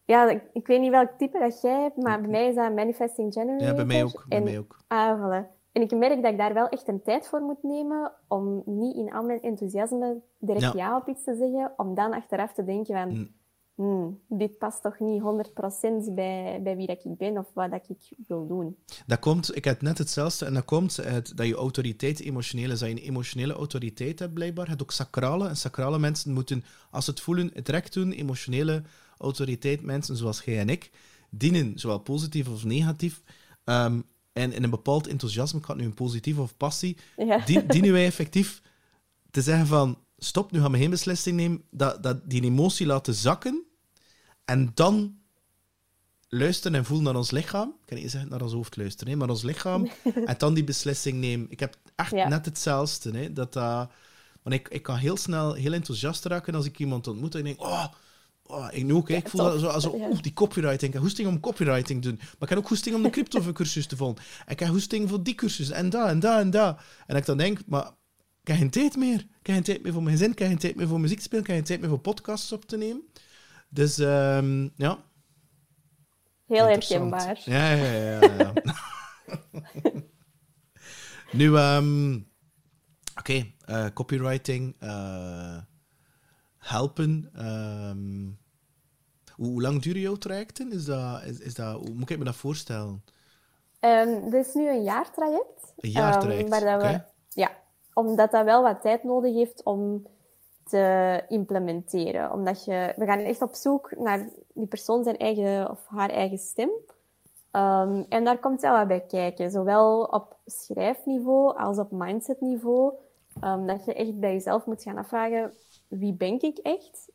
Ja, ik, ik weet niet welk type dat jij hebt, maar bij mij is dat manifesting generator. Ja, bij mij ook. Bij En, mij ook. Ah, voilà. En ik merk dat ik daar wel echt een tijd voor moet nemen om niet in al mijn enthousiasme direct Ja. ja, op iets te zeggen, om dan achteraf te denken van... Mm. "Hmm, dit past toch niet 100% bij, bij wie dat ik ben of wat dat ik wil doen. Dat komt, ik heb net hetzelfde, en dat komt uit dat je autoriteit emotioneel is. Dat je een emotionele autoriteit hebt, blijkbaar. Je hebt ook sacrale. En sacrale mensen moeten, als ze het voelen, het recht doen. Emotionele autoriteit, mensen zoals jij en ik, dienen, zowel positief of negatief. Ehm, en in een bepaald enthousiasme, ik had nu een positief of passie, Ja. die, dienen wij effectief te zeggen van, stop, nu gaan we geen beslissing nemen, dat, dat die emotie laten zakken, en dan luisteren en voelen naar ons lichaam. Ik kan niet zeggen naar ons hoofd luisteren, hè, maar ons lichaam. en dan die beslissing nemen. Ik heb echt Ja. net hetzelfde. Hè, dat, dat- want ik, ik kan heel snel heel enthousiast raken als ik iemand ontmoet en ik denk, oh, oh ik nu ook. hè. Ik voel dat zo, Ja. oeh, die copywriting. Ik heb hoesting om copywriting te doen. Maar ik heb ook hoesting om de crypto-cursus te volgen. En ik heb hoesting voor die cursus en dat en dat en dat. En ik dan denk, maar ik heb geen tijd meer. Ik heb geen tijd meer voor mijn gezin, ik heb geen tijd meer voor muziek te spelen, ik heb geen tijd meer voor podcasts op te nemen. Dus ehm, ja, Heel herkenbaar. Ja, ja, ja. ja, nu, ehm, oké, eh, copywriting, eh, helpen. ehm, hoe, hoe lang duren jouw trajecten? Is dat, is, is dat, hoe moet ik me dat voorstellen? Ehm, dit is nu een jaartraject. Een jaartraject, waar dat we, oké. Ja, omdat dat wel wat tijd nodig heeft om te implementeren. Omdat je, we gaan echt op zoek naar die persoon zijn eigen of haar eigen stem. Ehm, en daar komt wel wat bij kijken, zowel op schrijfniveau als op mindsetniveau. Ehm, dat je echt bij jezelf moet gaan afvragen, wie ben ik echt?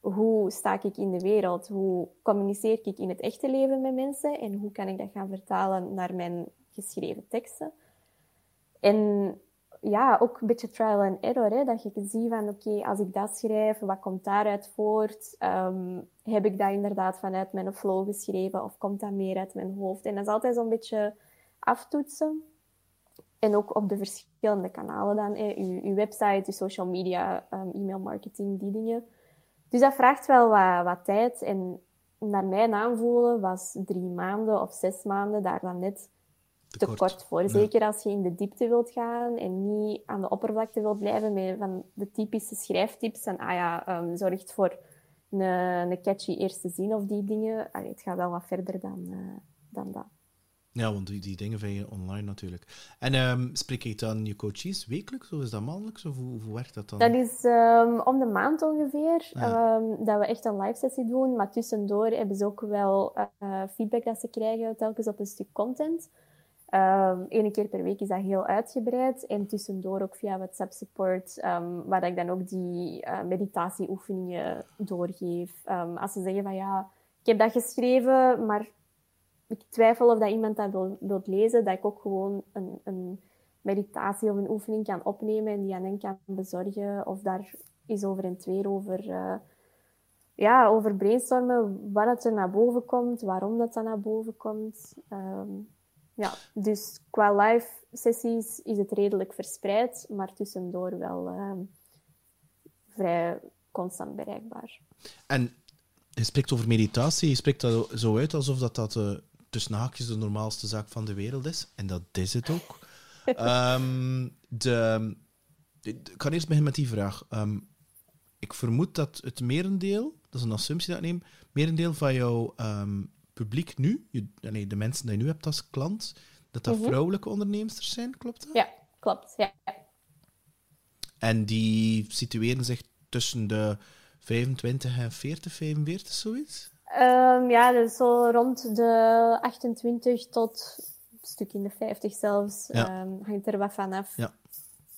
Hoe sta ik in de wereld? Hoe communiceer ik in het echte leven met mensen? En hoe kan ik dat gaan vertalen naar mijn geschreven teksten? En ja, ook een beetje trial and error. Hè? Dat je ziet van, oké, als ik dat schrijf, wat komt daaruit voort? Ehm, heb ik dat inderdaad vanuit mijn flow geschreven of komt dat meer uit mijn hoofd? En dat is altijd zo'n beetje aftoetsen. En ook op de verschillende kanalen dan. Hè? Uw website, uw social media, um, e-mail marketing, die dingen. Dus dat vraagt wel wat, wat tijd. En naar mijn aanvoelen was drie maanden of zes maanden daar dan net te kort, voor. Ja. Zeker als je in de diepte wilt gaan en niet aan de oppervlakte wilt blijven met van de typische schrijftips. En ah ja, um, zorgt voor een, een catchy eerste zin of die dingen. Allee, het gaat wel wat verder dan, uh, dan dat. Ja, want die, die dingen vind je online natuurlijk. En um, spreek je dan je coaches wekelijks of is dat maandelijks? Of hoe, hoe werkt dat dan? Dat is um, om de maand ongeveer ja. um, dat we echt een live sessie doen. Maar tussendoor hebben ze ook wel uh, feedback dat ze krijgen telkens op een stuk content. Um, Eén keer per week is dat heel uitgebreid. En tussendoor ook via WhatsApp support, um, waar ik dan ook die uh, meditatieoefeningen doorgeef. Um, als ze zeggen van ja, ik heb dat geschreven, maar ik twijfel of dat iemand dat wil, wil lezen, dat ik ook gewoon een, een meditatie of een oefening kan opnemen en die aan hen kan bezorgen. Of daar is over en twee over, uh, ja, over brainstormen, wat het er naar boven komt, waarom dat, dat naar boven komt. Ja, dus qua live sessies is het redelijk verspreid, maar tussendoor wel uh, vrij constant bereikbaar. En je spreekt over meditatie, je spreekt dat zo uit alsof dat, dat uh, tussen haakjes de normaalste zaak van de wereld is. En dat is het ook. um, de, ik kan eerst beginnen met die vraag. Um, ik vermoed dat het merendeel, dat is een assumptie dat ik neem, merendeel van jouw um, publiek nu, je, nee, de mensen die je nu hebt als klant, dat dat mm -hmm. vrouwelijke ondernemers zijn, klopt dat? Ja, klopt. Ja. En die situeren zich tussen de 25 en 40, 45, zoiets? Ehm, ja, dus zo rond de 28 tot een stuk in de 50 zelfs. Ja. Ehm, hangt er wat van af Ja.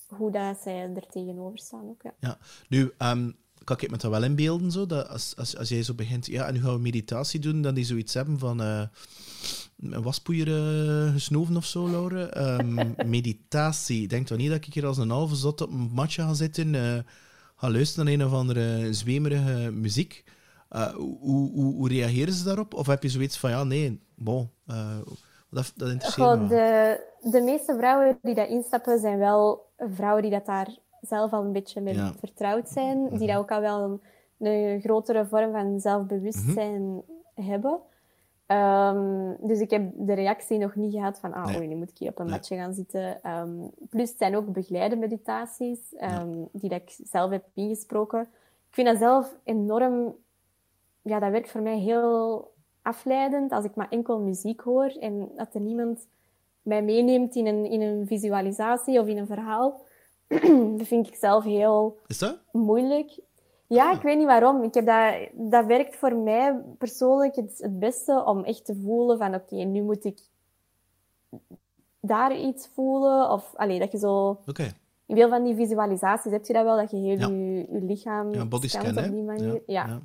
hoe dat zij er tegenover staan ook. Ja. Ja, nu um, kan ik me dat wel inbeelden, zo, dat als, als, als jij zo begint, ja, en nu gaan we meditatie doen, dan die zoiets hebben van eh, een waspoeier eh, gesnoven of zo, Laure. Ehm, meditatie. Denk toch niet dat ik hier als een halve zot op een matje ga zitten, eh ga luisteren naar een of andere zwemerige muziek. Hoe, hoe, hoe, reageren ze daarop? Of heb je zoiets van, ja, nee, bon, dat, dat interesseert me de, de meeste vrouwen die dat instappen zijn wel vrouwen die dat daar zelf al een beetje mee Ja. vertrouwd zijn. Die dat ook al wel een, een grotere vorm van zelfbewustzijn hebben. Ehm, dus ik heb de reactie nog niet gehad van, ah, Nee. oei, nu moet ik hier op een Nee. matje gaan zitten. Ehm, plus, het zijn ook begeleide meditaties, ehm, die dat ik zelf heb ingesproken. Ik vind dat zelf enorm... Ja, dat werkt voor mij heel afleidend als ik maar enkel muziek hoor en dat er niemand mij meeneemt in een, in een visualisatie of in een verhaal. dat vind ik zelf heel Is dat? moeilijk. Ja, Ah. ik weet niet waarom. Ik heb dat, dat werkt voor mij persoonlijk het, het beste om echt te voelen van oké, nu moet ik daar iets voelen. Of allee, dat je zo... Oké. In veel van die visualisaties heb je dat wel, dat je heel Ja. je, je lichaam Ja, scant hè? op die manier. Ja. ja.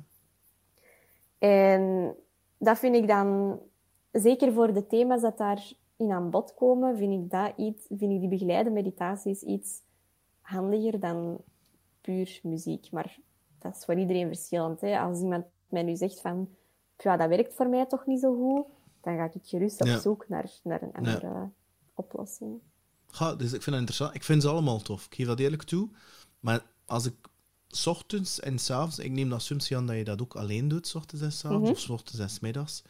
En dat vind ik dan, zeker voor de thema's dat daarin aan bod komen, vind ik, dat iets, vind ik die begeleide meditaties iets handiger dan puur muziek. Maar dat is voor iedereen verschillend. Hè? Als iemand mij nu zegt van, ja, dat werkt voor mij toch niet zo goed, dan ga ik gerust op Ja. zoek naar, naar een andere oplossing. Ja, dus ik vind dat interessant. Ik vind ze allemaal tof. Ik geef dat eerlijk toe. Maar als ik 's ochtends en 's avonds, ik neem de assumptie aan dat je dat ook alleen doet, 's ochtends en 's avonds, Mhm. of 's ochtends en 's middags.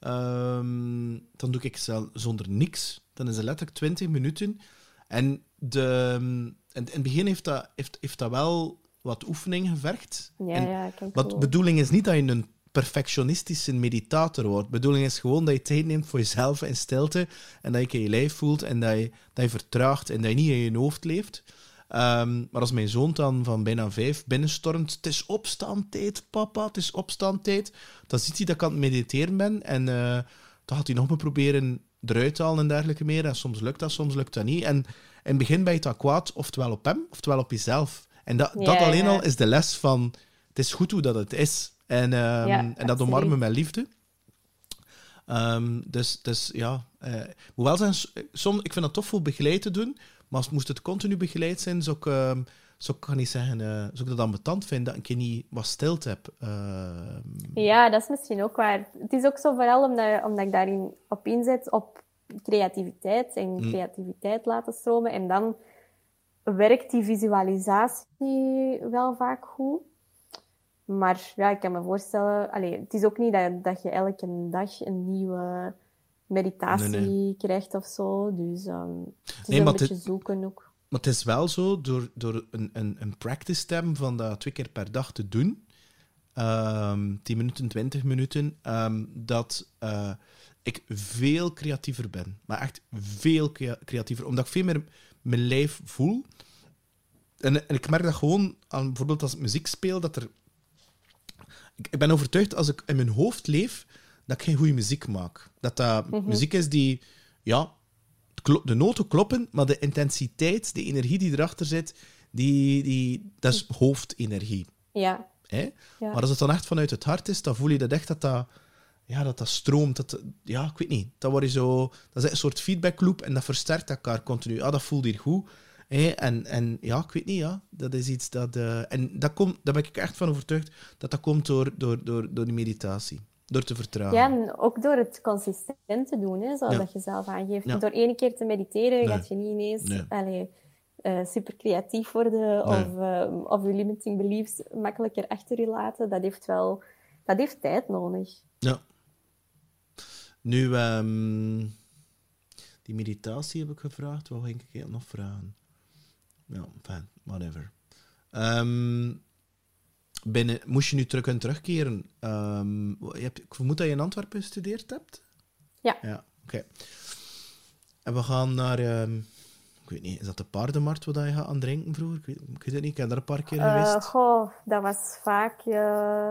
Ehm, dan doe ik zelf zonder niks. Dan is het letterlijk 20 minuten. En de, in, het begin heeft dat, heeft, heeft dat wel wat oefening gevergd. Ja, En ja, ik wat cool. bedoeling is niet dat je een perfectionistische meditator wordt. Bedoeling is gewoon dat je tijd neemt voor jezelf in stilte en dat je je lijf voelt en dat je, dat je vertraagt en dat je niet in je hoofd leeft. Ehm, maar als mijn zoon dan van bijna vijf binnenstormt, het is opstaantijd, papa, het is opstaantijd, dan ziet hij dat ik aan het mediteren ben en eh, dan gaat hij nog maar proberen eruit te halen en dergelijke meer. En soms lukt dat, soms lukt dat niet. En het begin ben je dan kwaad, oftewel op hem, oftewel op jezelf. En dat, Ja, dat alleen ja. al is de les van het is goed hoe dat het is. En, ehm, Ja, en dat absoluut. omarmen met liefde. Ehm, dus, dus ja, eh moet wel zijn, soms, ik vind het tof voor begeleid te doen, maar als moest het continu begeleid zijn, zou ik, ehm, zou ik, kan niet zeggen, eh, zou ik dat ambetant vinden dat ik een keer niet wat stilte heb. Ja, dat is misschien ook waar. Het is ook zo vooral omdat, omdat ik daarin op inzet op creativiteit en Mm. creativiteit laten stromen. En dan werkt die visualisatie wel vaak goed. Maar ja, ik kan me voorstellen... Allee, het is ook niet dat, dat je elke dag een nieuwe meditatie Nee, krijgt of zo. Dus ehm, het is Nee, een beetje dit- zoeken ook. Maar het is wel zo, door, door een, een, een practice stem van dat twee keer per dag te doen, ehm 10 minuten, 20 minuten, ehm, dat eh, ik veel creatiever ben. Maar echt veel crea- creatiever, omdat ik veel meer mijn lijf voel. En, en ik merk dat gewoon aan bijvoorbeeld als ik muziek speel, dat er. Ik, ik ben overtuigd als ik in mijn hoofd leef, dat ik geen goede muziek maak. Dat dat muziek is die, ja, de noten kloppen, maar de intensiteit, de energie die erachter zit, die, die, dat is hoofdenergie. Ja, Hè? Ja. Maar als het dan echt vanuit het hart is, dan voel je dat echt dat dat, ja, dat, dat stroomt. Dat, ja, ik weet niet. Dan word je zo, dat is een soort feedbackloop en dat versterkt elkaar continu. Ah, dat voelt hier goed. Hè? En, en ja, ik weet niet, ja. Dat is iets dat... eh, en dat komt, daar ben ik echt van overtuigd dat dat komt door, door, door, door die meditatie. Door te vertragen. Ja, en ook door het consistent te doen, hè, zoals Ja. dat je zelf aangeeft. Ja. Door één keer te mediteren Nee. gaat je niet ineens Nee. allee, eh, super creatief worden of, eh, of je limiting beliefs makkelijker achter je laten. Dat heeft wel dat heeft tijd nodig. Ja. Nu, ehm, die meditatie heb ik gevraagd. Wat ging ik nog vragen? Ja, fijn, whatever. Ehm, binnen, moest je nu terug en terugkeren? Ehm, je hebt, ik vermoed dat je in Antwerpen gestudeerd hebt? Ja. Ja, oké. En we gaan naar... ik weet niet, is dat de paardenmarkt waar je gaat aan drinken vroeger? Ik weet, ik weet het niet, ik ben daar een paar keer Eh, geweest. goh, dat was vaak eh,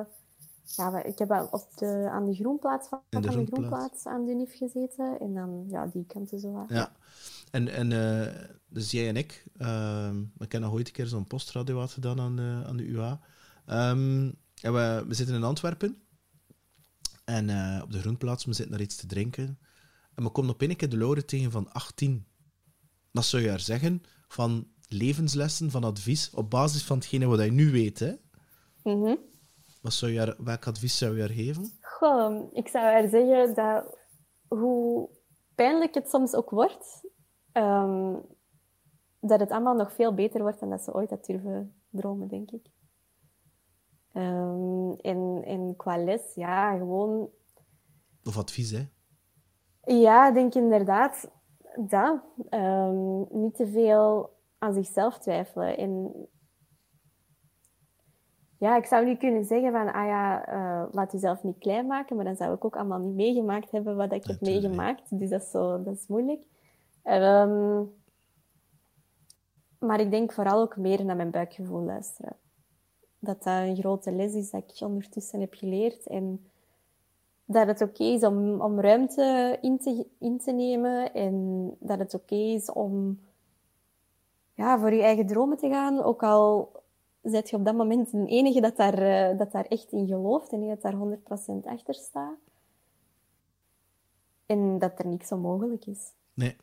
ja, ik heb op de, aan de groenplaats van de aan de groenplaats. groenplaats aan de NIF gezeten. En dan, ja, die kanten zo. wat. Ja. En, en eh, dus jij en ik, ehm we kennen nog ooit een keer zo'n postradio had gedaan aan de, aan de UA. Ehm, en we, we zitten in Antwerpen. En eh, op de groenplaats, we zitten daar iets te drinken. En we komen op een keer de Laure tegen van 18. Wat zou je haar zeggen van levenslessen, van advies, op basis van hetgene wat je nu weet, hè? Mhm. Wat zou je haar, welk advies zou je haar geven? Goh, ik zou haar zeggen dat hoe pijnlijk het soms ook wordt, ehm, dat het allemaal nog veel beter wordt dan dat ze ooit had durven dromen, denk ik. Ehm, en, en qua les, ja, gewoon... Of advies, hè? Ja, ik denk inderdaad dat. Ehm, niet te veel aan zichzelf twijfelen. En ja, ik zou niet kunnen zeggen van, ah ja, eh, laat jezelf niet klein maken, maar dan zou ik ook allemaal niet meegemaakt hebben wat ik heb meegemaakt. Dus dat is, zo, dat is moeilijk. Ehm, maar ik denk vooral ook meer naar mijn buikgevoel luisteren. Dat dat een grote les is dat ik ondertussen heb geleerd. En dat het oké is om, om ruimte in te, in te nemen. En dat het oké is om ja, voor je eigen dromen te gaan. Ook al zet je op dat moment de enige dat daar, eh, dat daar echt in gelooft en die dat daar 100% achter staat. En dat er niks onmogelijk is. Nee.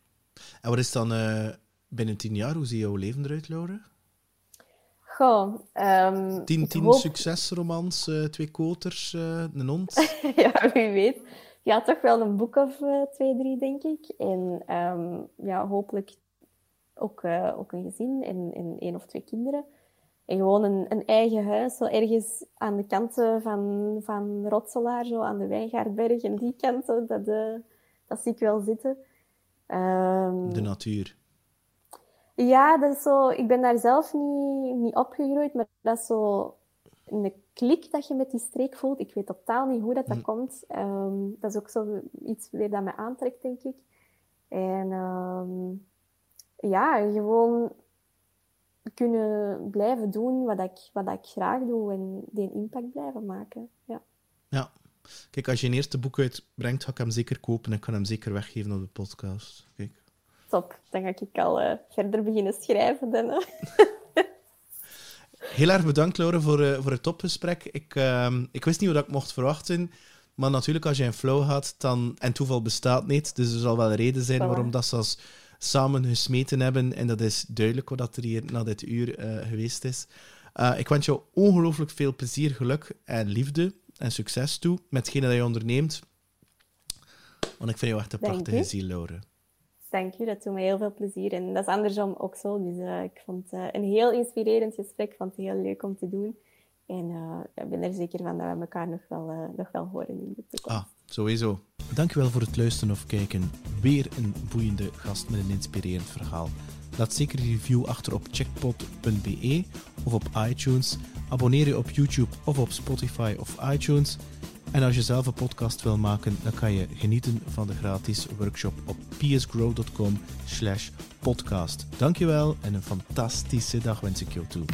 En wat is dan eh, binnen tien jaar, hoe ziet jouw leven eruit, Laure? Goh, ehm, Tien, tien hoop- succesromans, eh, twee koters, een hond. ja, wie weet. Ja, toch wel een boek of twee, drie, denk ik. En ehm, ja, hopelijk ook, ook een gezin en, en één of twee kinderen. En gewoon een, een eigen huis, zo ergens aan de kanten van, van Rotselaar, zo aan de Wijngaardberg en die kanten, dat, eh, dat zie ik wel zitten. Ehm, De natuur. ja, dat is zo, ik ben daar zelf niet, niet opgegroeid, maar dat is zo een klik dat je met die streek voelt. Ik weet totaal niet hoe dat, dat Hm. komt. Ehm, dat is ook zo iets weer dat me aantrekt, denk ik. En ehm, ja, gewoon kunnen blijven doen wat ik, wat ik graag doe en die impact blijven maken. Ja. Ja. Kijk, als je een eerste boek uitbrengt, ga ik hem zeker kopen en ik kan hem zeker weggeven op de podcast. Kijk. Top, dan ga ik al eh, verder beginnen schrijven. Dan. Heel erg bedankt, Laure, voor, eh, voor het topgesprek. Ik, ehm, ik wist niet wat ik mocht verwachten. Maar natuurlijk, als je een flow had, dan... En toeval bestaat niet, dus er zal wel een reden zijn waarom dat ze als samen gesmeten hebben. En dat is duidelijk wat dat er hier na dit uur eh, geweest is. Eh, ik wens jou ongelooflijk veel plezier, geluk en liefde en succes toe met hetgene dat je onderneemt. Want ik vind jou echt een Dank prachtige u. ziel, Laure. Dank u, dat doet me heel veel plezier. En dat is andersom ook zo. Dus eh, ik vond het een heel inspirerend gesprek. Ik vond het heel leuk om te doen. En ik ben er zeker van dat we elkaar nog wel, nog wel horen in de toekomst. Ah, sowieso. Dankjewel voor het luisteren of kijken. Weer een boeiende gast met een inspirerend verhaal. Laat zeker een review achter op checkpot.be of op iTunes. Abonneer je op YouTube of op Spotify of iTunes. En als je zelf een podcast wil maken, dan kan je genieten van de gratis workshop op psgrow.com slash podcast. Dankjewel en een fantastische dag wens ik jou toe.